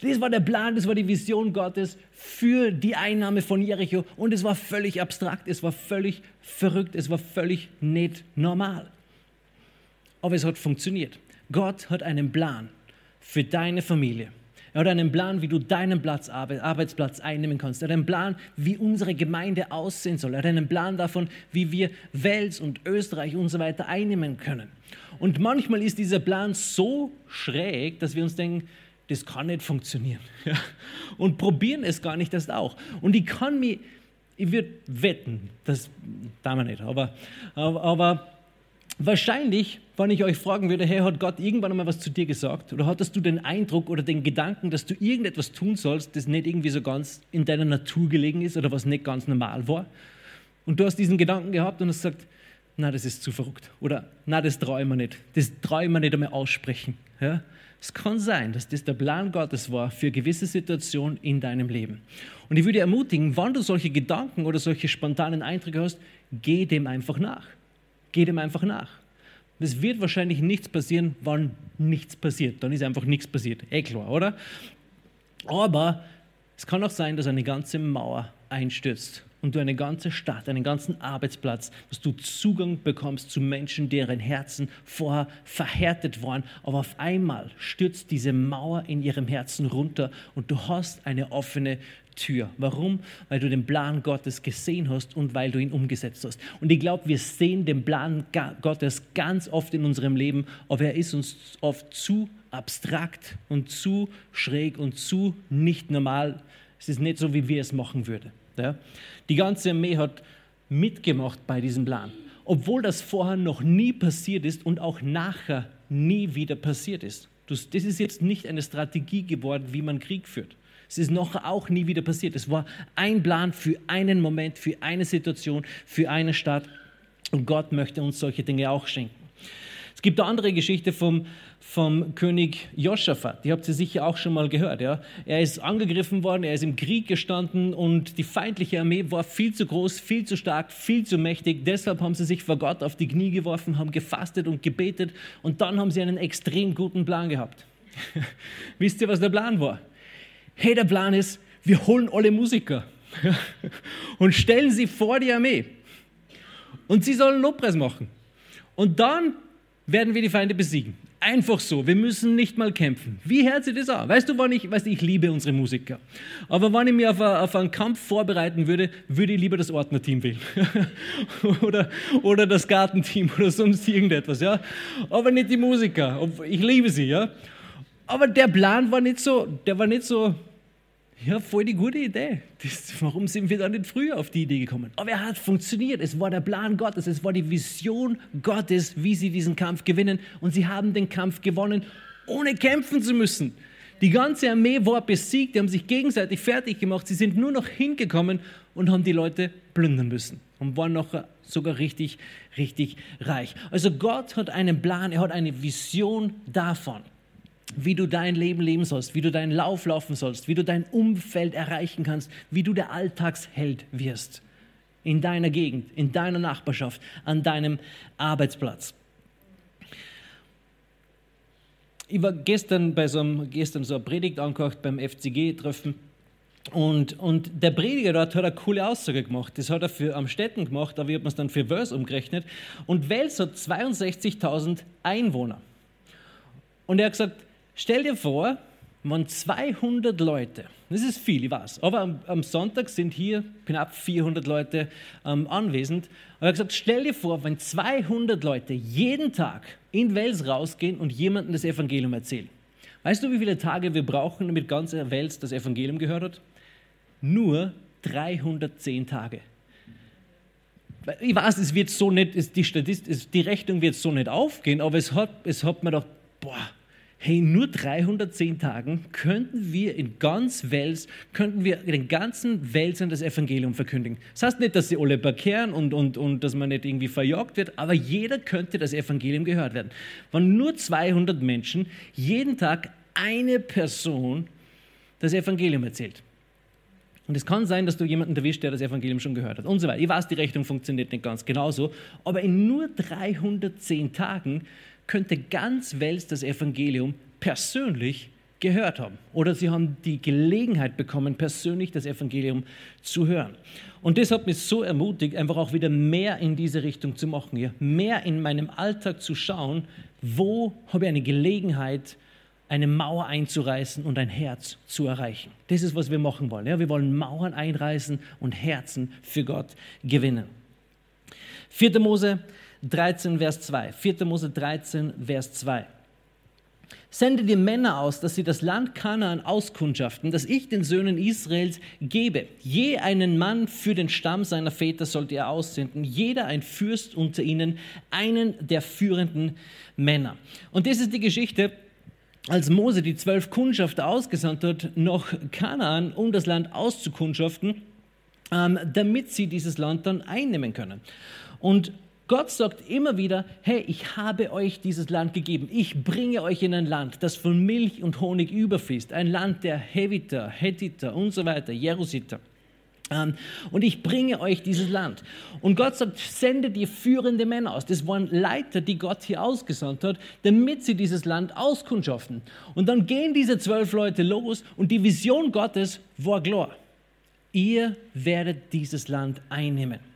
Das war der Plan, das war die Vision Gottes für die Einnahme von Jericho. Und es war völlig abstrakt, es war völlig verrückt, es war völlig nicht normal. Aber es hat funktioniert. Gott hat einen Plan für deine Familie. Er hat einen Plan, wie du deinen Platz, Arbeitsplatz einnehmen kannst. Er hat einen Plan, wie unsere Gemeinde aussehen soll. Er hat einen Plan davon, wie wir Wels und Österreich und so weiter einnehmen können. Und manchmal ist dieser Plan so schräg, dass wir uns denken, das kann nicht funktionieren. Und probieren es gar nicht erst auch. Und ich kann mir, ich würde wetten, das darf man nicht, aber, aber, aber Wahrscheinlich, wenn ich euch fragen würde, hey, hat Gott irgendwann einmal was zu dir gesagt? Oder hattest du den Eindruck oder den Gedanken, dass du irgendetwas tun sollst, das nicht irgendwie so ganz in deiner Natur gelegen ist oder was nicht ganz normal war? Und du hast diesen Gedanken gehabt und hast gesagt, na, das ist zu verrückt. Oder, na, das traue ich mir nicht. Das traue ich mir nicht einmal aussprechen. Ja? Es kann sein, dass das der Plan Gottes war für gewisse Situation in deinem Leben. Und ich würde ermutigen, wenn du solche Gedanken oder solche spontanen Eindrücke hast, geh dem einfach nach. Geh dem einfach nach. Es wird wahrscheinlich nichts passieren, wann nichts passiert. Dann ist einfach nichts passiert. Eh klar, oder? Aber es kann auch sein, dass eine ganze Mauer einstürzt und du eine ganze Stadt, einen ganzen Arbeitsplatz, dass du Zugang bekommst zu Menschen, deren Herzen vorher verhärtet waren, aber auf einmal stürzt diese Mauer in ihrem Herzen runter und du hast eine offene Tür. Warum? Weil du den Plan Gottes gesehen hast und weil du ihn umgesetzt hast. Und ich glaube, wir sehen den Plan Gottes ganz oft in unserem Leben, aber er ist uns oft zu abstrakt und zu schräg und zu nicht normal. Es ist nicht so, wie wir es machen würden. Ja. Die ganze Armee hat mitgemacht bei diesem Plan, obwohl das vorher noch nie passiert ist und auch nachher nie wieder passiert ist. Das ist jetzt nicht eine Strategie geworden, wie man Krieg führt. Es ist noch auch nie wieder passiert. Es war ein Plan für einen Moment, für eine Situation, für eine Stadt. Und Gott möchte uns solche Dinge auch schenken. Es gibt eine andere Geschichte vom, vom König Joschafat. Die habt ihr sicher auch schon mal gehört. Ja? Er ist angegriffen worden, er ist im Krieg gestanden und die feindliche Armee war viel zu groß, viel zu stark, viel zu mächtig. Deshalb haben sie sich vor Gott auf die Knie geworfen, haben gefastet und gebetet und dann haben sie einen extrem guten Plan gehabt. Wisst ihr, was der Plan war? Hey, der Plan ist, wir holen alle Musiker und stellen sie vor die Armee. Und sie sollen Lobpreis machen. Und dann werden wir die Feinde besiegen. Einfach so. Wir müssen nicht mal kämpfen. Wie hört sich das an? Weißt du, wann ich, weißt du, ich liebe unsere Musiker. Aber wenn ich mich auf, auf einen Kampf vorbereiten würde, würde ich lieber das Ordnerteam wählen. oder, oder das Gartenteam oder sonst irgendetwas, ja. Aber nicht die Musiker. Ich liebe sie, ja. Aber der Plan war nicht so, der war nicht so, ja, voll die gute Idee. Das, warum sind wir da nicht früher auf die Idee gekommen? Aber er hat funktioniert. Es war der Plan Gottes. Es war die Vision Gottes, wie sie diesen Kampf gewinnen. Und sie haben den Kampf gewonnen, ohne kämpfen zu müssen. Die ganze Armee war besiegt. Die haben sich gegenseitig fertig gemacht. Sie sind nur noch hingekommen und haben die Leute plündern müssen. Und waren noch sogar richtig, richtig reich. Also Gott hat einen Plan. Er hat eine Vision davon wie du dein Leben leben sollst, wie du deinen Lauf laufen sollst, wie du dein Umfeld erreichen kannst, wie du der Alltagsheld wirst in deiner Gegend, in deiner Nachbarschaft, an deinem Arbeitsplatz. Ich war gestern bei so einem, gestern so eine Predigt angehört beim FCG-Treffen und, und der Prediger dort hat eine coole Aussage gemacht. Das hat er für Amstetten gemacht, aber ich habe es dann für Wels umgerechnet. Und Wels hat 62.000 Einwohner. Und er hat gesagt, Stell dir vor, man 200 Leute, das ist viel, ich weiß, aber am, am Sonntag sind hier knapp 400 Leute ähm, anwesend. Und er hat gesagt, stell dir vor, wenn 200 Leute jeden Tag in Wels rausgehen und jemandem das Evangelium erzählen. Weißt du, wie viele Tage wir brauchen, damit ganz Wels das Evangelium gehört hat? Nur 310 Tage. Ich weiß, es wird so nicht, die, Statist, die Rechnung wird so nicht aufgehen, aber es hat, es hat mir doch, boah, hey, nur 310 Tagen könnten wir in ganz Wels, könnten wir den ganzen Welsern das Evangelium verkündigen. Das heißt nicht, dass sie alle bekehren und, und, und dass man nicht irgendwie verjagt wird, aber jeder könnte das Evangelium gehört werden. Wenn nur 200 Menschen jeden Tag eine Person das Evangelium erzählt. Und es kann sein, dass du jemanden erwischt, der das Evangelium schon gehört hat und so weiter. Ich weiß, die Rechnung funktioniert nicht ganz genauso, aber in nur 310 Tagen könnte ganz Wels das Evangelium persönlich gehört haben. Oder sie haben die Gelegenheit bekommen, persönlich das Evangelium zu hören. Und das hat mich so ermutigt, einfach auch wieder mehr in diese Richtung zu machen, ja? mehr in meinem Alltag zu schauen, wo habe ich eine Gelegenheit, eine Mauer einzureißen und ein Herz zu erreichen. Das ist, was wir machen wollen. Ja? Wir wollen Mauern einreißen und Herzen für Gott gewinnen. 4. Mose 13, Vers 2. 4. Mose 13, Vers 2. Sende die Männer aus, dass sie das Land Kanaan auskundschaften, das ich den Söhnen Israels gebe. Je einen Mann für den Stamm seiner Väter sollt ihr aussenden, jeder ein Fürst unter ihnen, einen der führenden Männer. Und das ist die Geschichte, als Mose die zwölf Kundschafter ausgesandt hat nach Kanaan, um das Land auszukundschaften, ähm, damit sie dieses Land dann einnehmen können. Und Gott sagt immer wieder, hey, ich habe euch dieses Land gegeben. Ich bringe euch in ein Land, das von Milch und Honig überfließt. Ein Land der Heviter, Hethiter und so weiter, Jerusiter. Ähm, und ich bringe euch dieses Land. Und Gott sagt, sende dir führende Männer aus. Das waren Leiter, die Gott hier ausgesandt hat, damit sie dieses Land auskundschaften. Und dann gehen diese zwölf Leute los und die Vision Gottes war klar. Ihr werdet dieses Land einnehmen.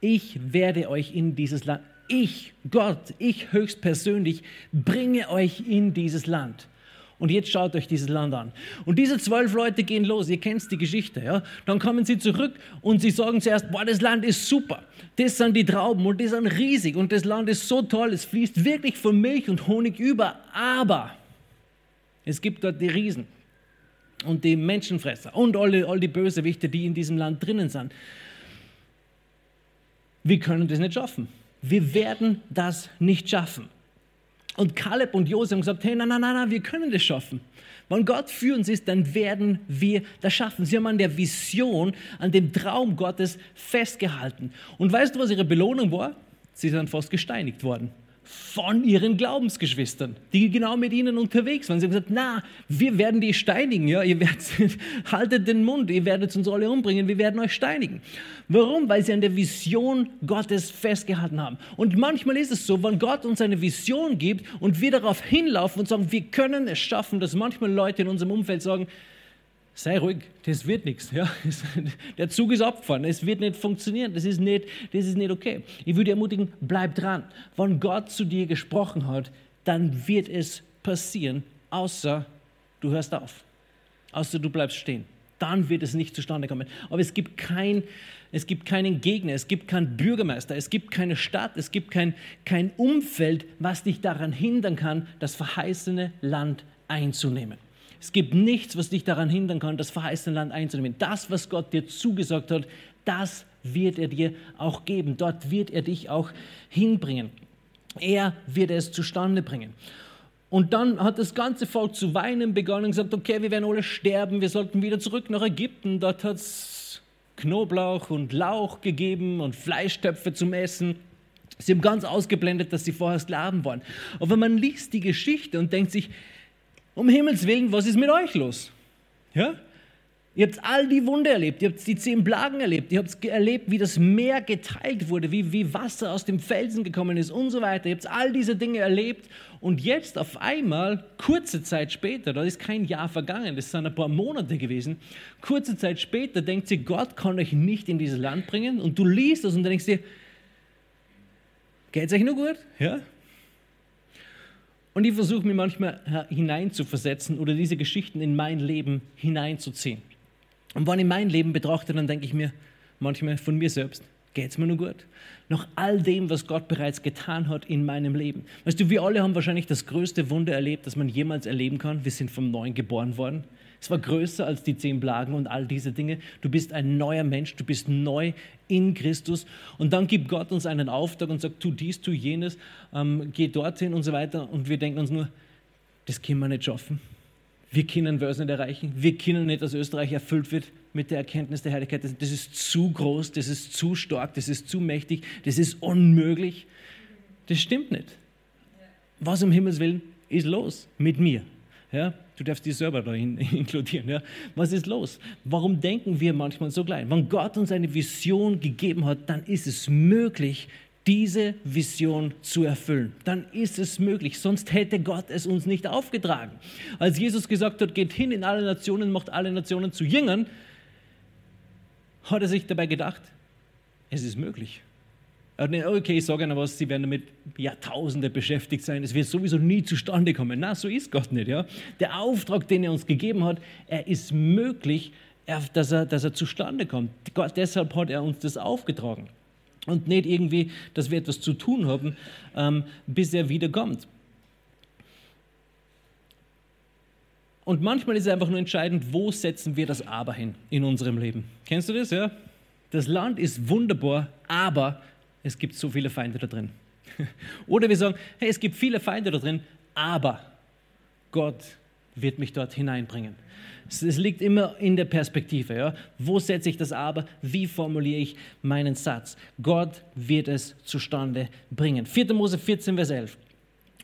Ich werde euch in dieses Land, ich, Gott, ich höchstpersönlich, bringe euch in dieses Land. Und jetzt schaut euch dieses Land an. Und diese zwölf Leute gehen los, ihr kennt die Geschichte, ja? Dann kommen sie zurück und sie sagen zuerst, boah, das Land ist super. Das sind die Trauben und die sind riesig und das Land ist so toll, es fließt wirklich von Milch und Honig über. Aber es gibt dort die Riesen. und die Menschenfresser und alle, all die Bösewichte, die in diesem Land drinnen sind. Wir können das nicht schaffen. Wir werden das nicht schaffen. Und Kaleb und Josef haben gesagt, hey, nein, nein, nein, nein, wir können das schaffen. Wenn Gott für uns ist, dann werden wir das schaffen. Sie haben an der Vision, an dem Traum Gottes festgehalten. Und weißt du, was ihre Belohnung war? Sie sind fast gesteinigt worden von ihren Glaubensgeschwistern, die genau mit ihnen unterwegs waren. Sie haben gesagt, na, wir werden die steinigen, ja, ihr werdet, haltet den Mund, ihr werdet uns alle umbringen, wir werden euch steinigen. Warum? Weil sie an der Vision Gottes festgehalten haben. Und manchmal ist es so, wenn Gott uns eine Vision gibt und wir darauf hinlaufen und sagen, wir können es schaffen, dass manchmal Leute in unserem Umfeld sagen, sei ruhig, das wird nichts. Ja? Der Zug ist abgefahren, es wird nicht funktionieren, das ist nicht, das ist nicht okay. Ich würde ermutigen, bleib dran. Wenn Gott zu dir gesprochen hat, dann wird es passieren, außer du hörst auf, außer du bleibst stehen. Dann wird es nicht zustande kommen. Aber es gibt, kein, es gibt keinen Gegner, es gibt keinen Bürgermeister, es gibt keine Stadt, es gibt kein, kein Umfeld, was dich daran hindern kann, das verheißene Land einzunehmen. Es gibt nichts, was dich daran hindern kann, das verheißene Land einzunehmen. Das, was Gott dir zugesagt hat, das wird er dir auch geben. Dort wird er dich auch hinbringen. Er wird es zustande bringen. Und dann hat das ganze Volk zu weinen begonnen und gesagt, okay, wir werden alle sterben, wir sollten wieder zurück nach Ägypten. Dort hat es Knoblauch und Lauch gegeben und Fleischtöpfe zum Essen. Sie haben ganz ausgeblendet, dass sie vorher Sklaven waren. Aber man liest die Geschichte und denkt sich, um Himmels Willen, was ist mit euch los? Ja? Ihr habt all die Wunder erlebt, ihr habt die zehn Plagen erlebt, ihr habt erlebt, wie das Meer geteilt wurde, wie, wie Wasser aus dem Felsen gekommen ist und so weiter. Ihr habt all diese Dinge erlebt und jetzt auf einmal, kurze Zeit später, da ist kein Jahr vergangen, das sind ein paar Monate gewesen, kurze Zeit später denkt ihr, Gott kann euch nicht in dieses Land bringen und du liest das und dann denkst dir, geht es euch nur gut? Ja? Und ich versuche mich manchmal hineinzuversetzen oder diese Geschichten in mein Leben hineinzuziehen. Und wenn ich mein Leben betrachte, dann denke ich mir manchmal von mir selbst, geht es mir nur gut? Nach all dem, was Gott bereits getan hat in meinem Leben. Weißt du, wir alle haben wahrscheinlich das größte Wunder erlebt, das man jemals erleben kann. Wir sind vom Neuen geboren worden. Es war größer als die zehn Plagen und all diese Dinge. Du bist ein neuer Mensch, du bist neu in Christus. Und dann gibt Gott uns einen Auftrag und sagt, tu dies, tu jenes, ähm, geh dorthin und so weiter. Und wir denken uns nur, das können wir nicht schaffen. Wir können es nicht erreichen. Wir können nicht, dass Österreich erfüllt wird mit der Erkenntnis der Heiligkeit. Das ist zu groß, das ist zu stark, das ist zu mächtig, das ist unmöglich. Das stimmt nicht. Was um Himmels Willen ist los mit mir? Ja? Du darfst dich selber da inkludieren. Ja? Was ist los? Warum denken wir manchmal so klein? Wenn Gott uns eine Vision gegeben hat, dann ist es möglich, diese Vision zu erfüllen. Dann ist es möglich, sonst hätte Gott es uns nicht aufgetragen. Als Jesus gesagt hat, geht hin in alle Nationen, macht alle Nationen zu Jüngern, hat er sich dabei gedacht, es ist möglich. Okay, ich sage Ihnen was, Sie werden damit Jahrtausende beschäftigt sein, es wird sowieso nie zustande kommen. Na, so ist Gott nicht. Ja? Der Auftrag, den er uns gegeben hat, er ist möglich, dass er, dass er zustande kommt. Gott, deshalb hat er uns das aufgetragen. Und nicht irgendwie, dass wir etwas zu tun haben, ähm, bis er wieder kommt. Und manchmal ist es einfach nur entscheidend, wo setzen wir das Aber hin in unserem Leben. Kennst du das? Ja? Das Land ist wunderbar, aber es gibt so viele Feinde da drin. Oder wir sagen, hey, es gibt viele Feinde da drin, aber Gott wird mich dort hineinbringen. Es liegt immer in der Perspektive. Ja? Wo setze ich das aber? Wie formuliere ich meinen Satz? Gott wird es zustande bringen. 4. Mose 14, Vers 11.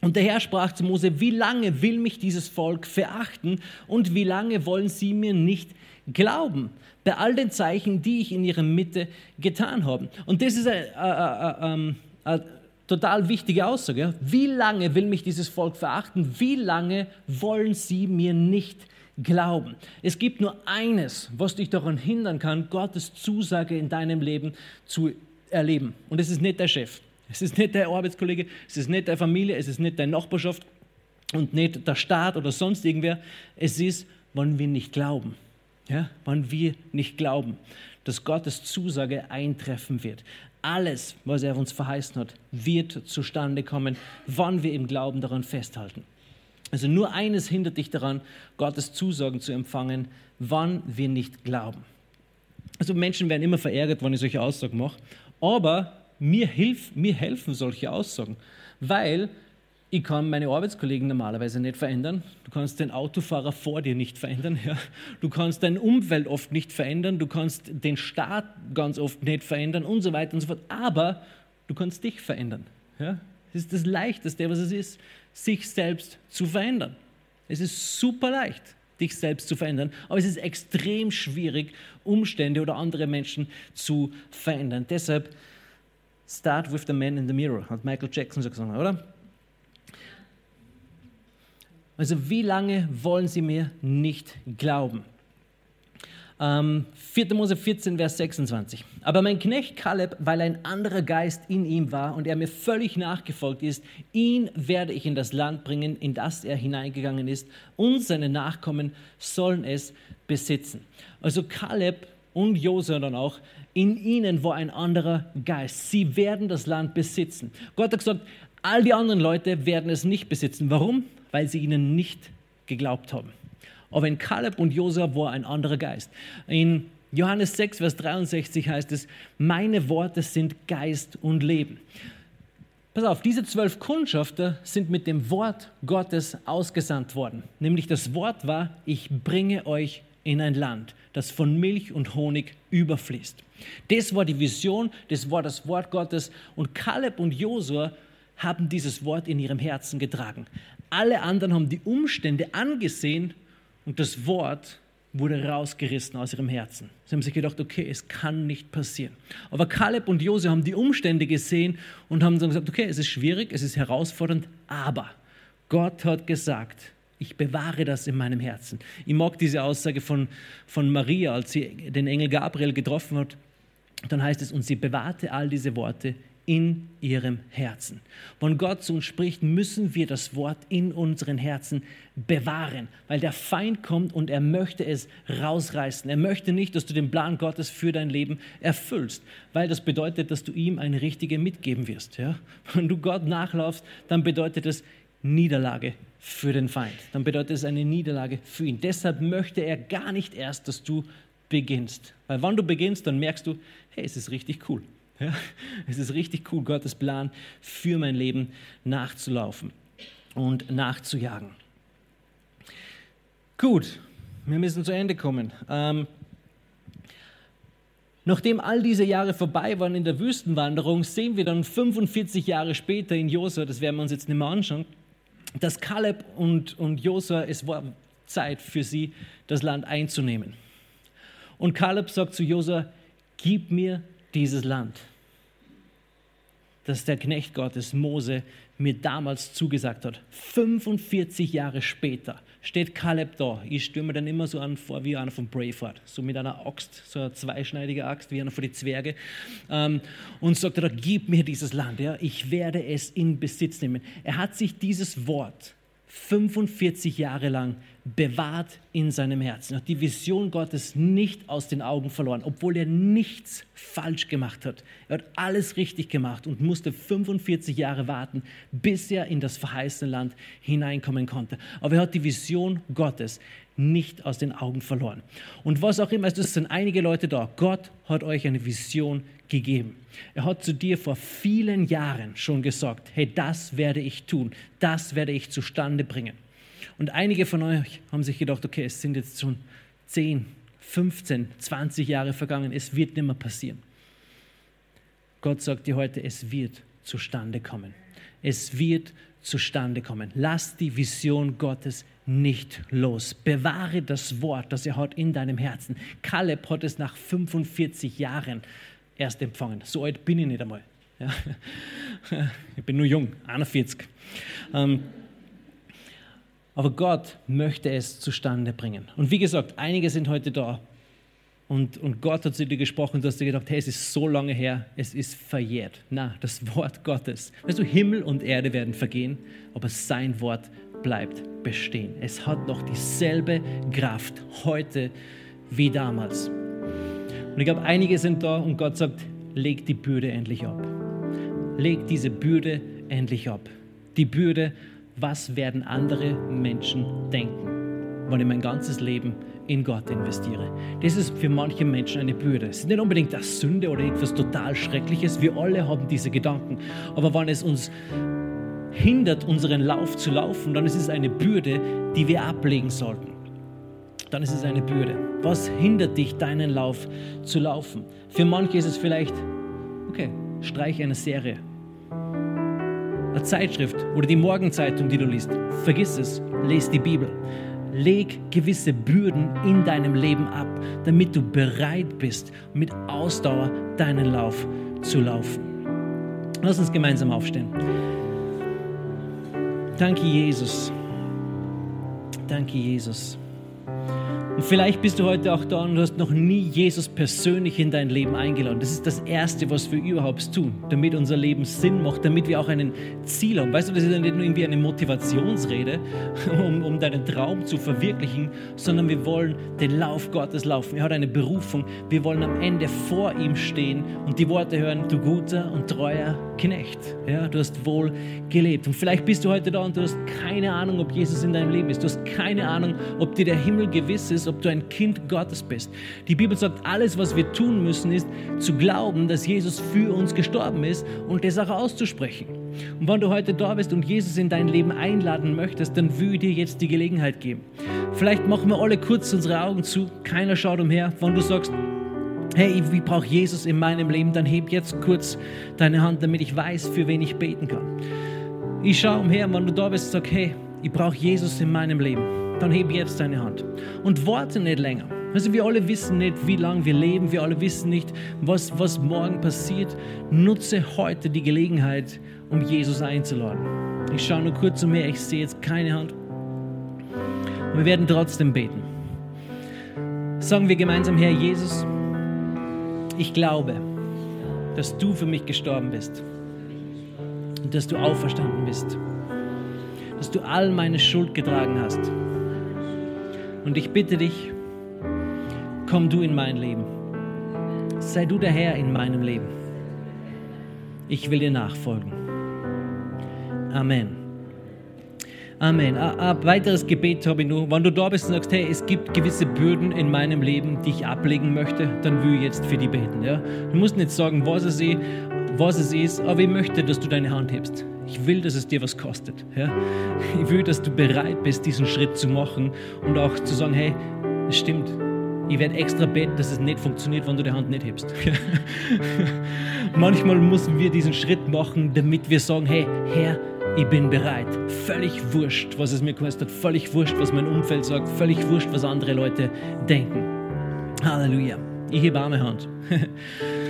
Und der Herr sprach zu Mose, wie lange will mich dieses Volk verachten und wie lange wollen sie mir nicht glauben? bei all den Zeichen, die ich in ihrer Mitte getan habe. Und das ist eine, eine, eine, eine total wichtige Aussage. Wie lange will mich dieses Volk verachten? Wie lange wollen sie mir nicht glauben? Es gibt nur eines, was dich daran hindern kann, Gottes Zusage in deinem Leben zu erleben. Und es ist nicht der Chef. Es ist nicht der Arbeitskollege, es ist nicht deine Familie, es ist nicht deine Nachbarschaft und nicht der Staat oder sonst irgendwer. Es ist, wenn wir nicht glauben ja, wann wir nicht glauben, dass Gottes Zusage eintreffen wird. Alles, was er uns verheißen hat, wird zustande kommen, wann wir im Glauben daran festhalten. Also nur eines hindert dich daran, Gottes Zusagen zu empfangen, wann wir nicht glauben. Also Menschen werden immer verärgert, wenn ich solche Aussagen mache, aber mir, hilf, mir helfen solche Aussagen, weil ich kann meine Arbeitskollegen normalerweise nicht verändern. Du kannst den Autofahrer vor dir nicht verändern. Ja. Du kannst deine Umwelt oft nicht verändern. Du kannst den Staat ganz oft nicht verändern und so weiter und so fort. Aber du kannst dich verändern. Ja. Das ist das Leichteste, was es ist, sich selbst zu verändern. Es ist super leicht, dich selbst zu verändern, aber es ist extrem schwierig, Umstände oder andere Menschen zu verändern. Deshalb start with the man in the mirror, hat Michael Jackson so gesagt, oder? Also wie lange wollen sie mir nicht glauben? Ähm, 4. Mose 14, Vers 26. Aber mein Knecht Kaleb, weil ein anderer Geist in ihm war und er mir völlig nachgefolgt ist, ihn werde ich in das Land bringen, in das er hineingegangen ist, und seine Nachkommen sollen es besitzen. Also Kaleb und Josua dann auch, in ihnen war ein anderer Geist. Sie werden das Land besitzen. Gott hat gesagt, all die anderen Leute werden es nicht besitzen. Warum? Weil sie ihnen nicht geglaubt haben. Aber in Kaleb und Josua war ein anderer Geist. In Johannes 6, Vers 63 heißt es, meine Worte sind Geist und Leben. Pass auf, diese zwölf Kundschafter sind mit dem Wort Gottes ausgesandt worden. Nämlich das Wort war, ich bringe euch in ein Land, das von Milch und Honig überfließt. Das war die Vision, das war das Wort Gottes und Kaleb und Josua haben dieses Wort in ihrem Herzen getragen. Alle anderen haben die Umstände angesehen und das Wort wurde rausgerissen aus ihrem Herzen. Sie haben sich gedacht, okay, es kann nicht passieren. Aber Kaleb und Jose haben die Umstände gesehen und haben dann gesagt, okay, es ist schwierig, es ist herausfordernd, aber Gott hat gesagt, ich bewahre das in meinem Herzen. Ich mag diese Aussage von, von Maria, als sie den Engel Gabriel getroffen hat. Dann heißt es, und sie bewahrte all diese Worte in ihrem Herzen. Wenn Gott zu uns spricht, müssen wir das Wort in unseren Herzen bewahren, weil der Feind kommt und er möchte es rausreißen. Er möchte nicht, dass du den Plan Gottes für dein Leben erfüllst, weil das bedeutet, dass du ihm eine richtige mitgeben wirst. Ja? Wenn du Gott nachlaufst, dann bedeutet es Niederlage für den Feind. Dann bedeutet es eine Niederlage für ihn. Deshalb möchte er gar nicht erst, dass du beginnst. Weil wenn du beginnst, dann merkst du, hey, es ist richtig cool. Ja, es ist richtig cool, Gottes Plan für mein Leben nachzulaufen und nachzujagen. Gut, wir müssen zu Ende kommen. Ähm, nachdem all diese Jahre vorbei waren in der Wüstenwanderung, sehen wir dann 45 Jahre später in Josua, das werden wir uns jetzt nicht mehr anschauen, dass Kaleb und, und Josua, es war Zeit für sie, das Land einzunehmen. Und Kaleb sagt zu Josua, gib mir dieses Land, das der Knecht Gottes Mose mir damals zugesagt hat. 45 Jahre später steht Kaleb da. Ich mir dann immer so an vor wie einer von Braveheart, so mit einer Axt, so eine zweischneidige Axt, wie einer von den Zwerge. Ähm, und sagt er, gib mir dieses Land, ja, ich werde es in Besitz nehmen. Er hat sich dieses Wort 45 Jahre lang bewahrt in seinem Herzen. Er hat die Vision Gottes nicht aus den Augen verloren, obwohl er nichts falsch gemacht hat. Er hat alles richtig gemacht und musste 45 Jahre warten, bis er in das verheißene Land hineinkommen konnte. Aber er hat die Vision Gottes nicht aus den Augen verloren. Und was auch immer, es sind einige Leute da. Gott hat euch eine Vision gegeben. Er hat zu dir vor vielen Jahren schon gesagt, hey, das werde ich tun, das werde ich zustande bringen. Und einige von euch haben sich gedacht, okay, es sind jetzt schon 10, 15, 20 Jahre vergangen, es wird nicht mehr passieren. Gott sagt dir heute, es wird zustande kommen. Es wird zustande kommen. Lass die Vision Gottes nicht los. Bewahre das Wort, das er hat in deinem Herzen. Kaleb hat es nach 45 Jahren erst empfangen. So alt bin ich nicht einmal. Ja. Ich bin nur jung, 41. Ähm, aber Gott möchte es zustande bringen. Und wie gesagt, einige sind heute da. Und, und Gott hat zu dir gesprochen, du hast dir gedacht, hey, es ist so lange her, es ist verjährt. Na, das Wort Gottes. Weißt du, Himmel und Erde werden vergehen, aber sein Wort bleibt bestehen. Es hat noch dieselbe Kraft heute wie damals. Und ich glaube, einige sind da und Gott sagt, leg die Bürde endlich ab. Leg diese Bürde endlich ab. Die Bürde was werden andere Menschen denken, wenn ich mein ganzes Leben in Gott investiere. Das ist für manche Menschen eine Bürde. Es ist nicht unbedingt eine Sünde oder etwas total Schreckliches. Wir alle haben diese Gedanken. Aber wenn es uns hindert, unseren Lauf zu laufen, dann ist es eine Bürde, die wir ablegen sollten. Dann ist es eine Bürde. Was hindert dich, deinen Lauf zu laufen? Für manche ist es vielleicht, okay, streich eine Serie. Eine Zeitschrift oder die Morgenzeitung, die du liest. Vergiss es, lese die Bibel. Leg gewisse Bürden in deinem Leben ab, damit du bereit bist, mit Ausdauer deinen Lauf zu laufen. Lass uns gemeinsam aufstehen. Danke, Jesus. Danke, Jesus. Und vielleicht bist du heute auch da und hast noch nie Jesus persönlich in dein Leben eingeladen. Das ist das Erste, was wir überhaupt tun, damit unser Leben Sinn macht, damit wir auch ein Ziel haben. Weißt du, das ist ja nicht nur irgendwie eine Motivationsrede, um, um deinen Traum zu verwirklichen, sondern wir wollen den Lauf Gottes laufen. Er hat eine Berufung. Wir wollen am Ende vor ihm stehen und die Worte hören, du guter und treuer Knecht. Ja, du hast wohl gelebt. Und vielleicht bist du heute da und du hast keine Ahnung, ob Jesus in deinem Leben ist. Du hast keine Ahnung, ob dir der Himmel gewiss ist, ob du ein Kind Gottes bist. Die Bibel sagt, alles, was wir tun müssen, ist zu glauben, dass Jesus für uns gestorben ist und das auch auszusprechen. Und wenn du heute da bist und Jesus in dein Leben einladen möchtest, dann will ich dir jetzt die Gelegenheit geben. Vielleicht machen wir alle kurz unsere Augen zu, keiner schaut umher. Wenn du sagst, hey, ich brauche Jesus in meinem Leben, dann heb jetzt kurz deine Hand, damit ich weiß, für wen ich beten kann. Ich schaue umher, wenn du da bist, sag, hey, ich brauche Jesus in meinem Leben, dann heb jetzt deine Hand und warte nicht länger. Also wir alle wissen nicht, wie lange wir leben, wir alle wissen nicht, was, was morgen passiert. Nutze heute die Gelegenheit, um Jesus einzuladen. Ich schaue nur kurz umher, ich sehe jetzt keine Hand. Und wir werden trotzdem beten. Sagen wir gemeinsam, Herr Jesus, ich glaube, dass du für mich gestorben bist und dass du auferstanden bist, dass du all meine Schuld getragen hast. Und ich bitte dich, komm du in mein Leben. Sei du der Herr in meinem Leben. Ich will dir nachfolgen. Amen. Amen. Ein weiteres Gebet habe ich nur. Wenn du da bist und sagst, hey, es gibt gewisse Bürden in meinem Leben, die ich ablegen möchte, dann will ich jetzt für die beten. Ja? Du musst nicht sagen, was es, ist, was es ist, aber ich möchte, dass du deine Hand hebst. Ich will, dass es dir was kostet. Ja? Ich will, dass du bereit bist, diesen Schritt zu machen und auch zu sagen, hey, es stimmt. Ich werde extra beten, dass es nicht funktioniert, wenn du die Hand nicht hebst. Manchmal müssen wir diesen Schritt machen, damit wir sagen, hey, Herr, ich bin bereit. Völlig wurscht, was es mir kostet, völlig wurscht, was mein Umfeld sagt, völlig wurscht, was andere Leute denken. Halleluja. Ich hebe arme Hand.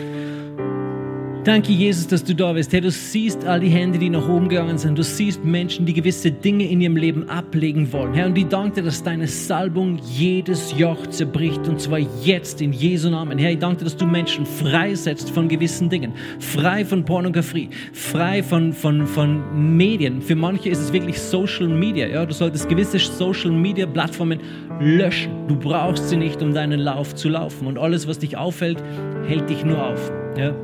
Danke, Jesus, dass du da bist. Herr, du siehst all die Hände, die nach oben gegangen sind. Du siehst Menschen, die gewisse Dinge in ihrem Leben ablegen wollen. Herr, und ich danke dir, dass deine Salbung jedes Joch zerbricht. Und zwar jetzt in Jesu Namen. Herr, ich danke dir, dass du Menschen freisetzt von gewissen Dingen. Frei von Pornografie. Frei von, von, von Medien. Für manche ist es wirklich Social Media. Ja, du solltest gewisse Social Media Plattformen löschen. Du brauchst sie nicht, um deinen Lauf zu laufen. Und alles, was dich auffällt, hält dich nur auf. Ja.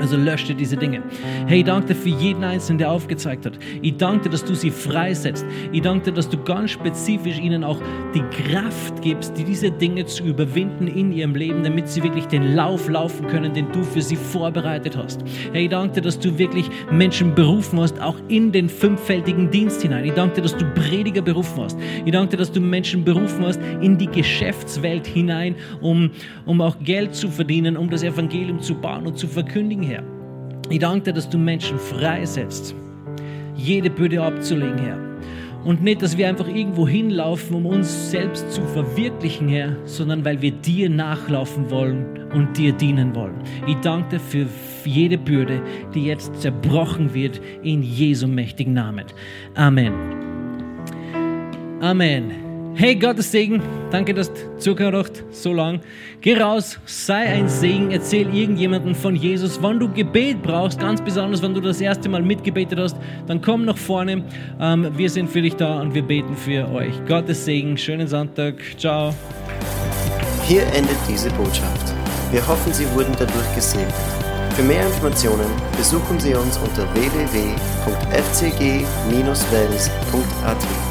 Also lösche diese Dinge. Hey, ich danke dir für jeden Einzelnen, der aufgezeigt hat. Ich danke dir, dass du sie freisetzt. Ich danke dir, dass du ganz spezifisch ihnen auch die Kraft gibst, diese Dinge zu überwinden in ihrem Leben, damit sie wirklich den Lauf laufen können, den du für sie vorbereitet hast. Hey, ich danke dir, dass du wirklich Menschen berufen hast, auch in den fünffältigen Dienst hinein. Ich danke dir, dass du Prediger berufen hast. Ich danke dir, dass du Menschen berufen hast in die Geschäftswelt hinein, um, um auch Geld zu verdienen, um das Evangelium zu bauen und zu verkündigen Herr. Ich danke dir, dass du Menschen freisetzt, jede Bürde abzulegen, Herr. Und nicht, dass wir einfach irgendwo hinlaufen, um uns selbst zu verwirklichen, Herr, sondern weil wir dir nachlaufen wollen und dir dienen wollen. Ich danke dir für jede Bürde, die jetzt zerbrochen wird, in Jesu mächtigen Namen. Amen. Amen. Hey, Gottes Segen. Danke, dass du zugehört so lang. Geh raus, sei ein Segen, erzähl irgendjemandem von Jesus. Wenn du Gebet brauchst, ganz besonders, wenn du das erste Mal mitgebetet hast, dann komm nach vorne. Ähm, wir sind für dich da und wir beten für euch. Gottes Segen, schönen Sonntag. Ciao. Hier endet diese Botschaft. Wir hoffen, Sie wurden dadurch gesegnet. Für mehr Informationen besuchen Sie uns unter www.fcg-wells.at.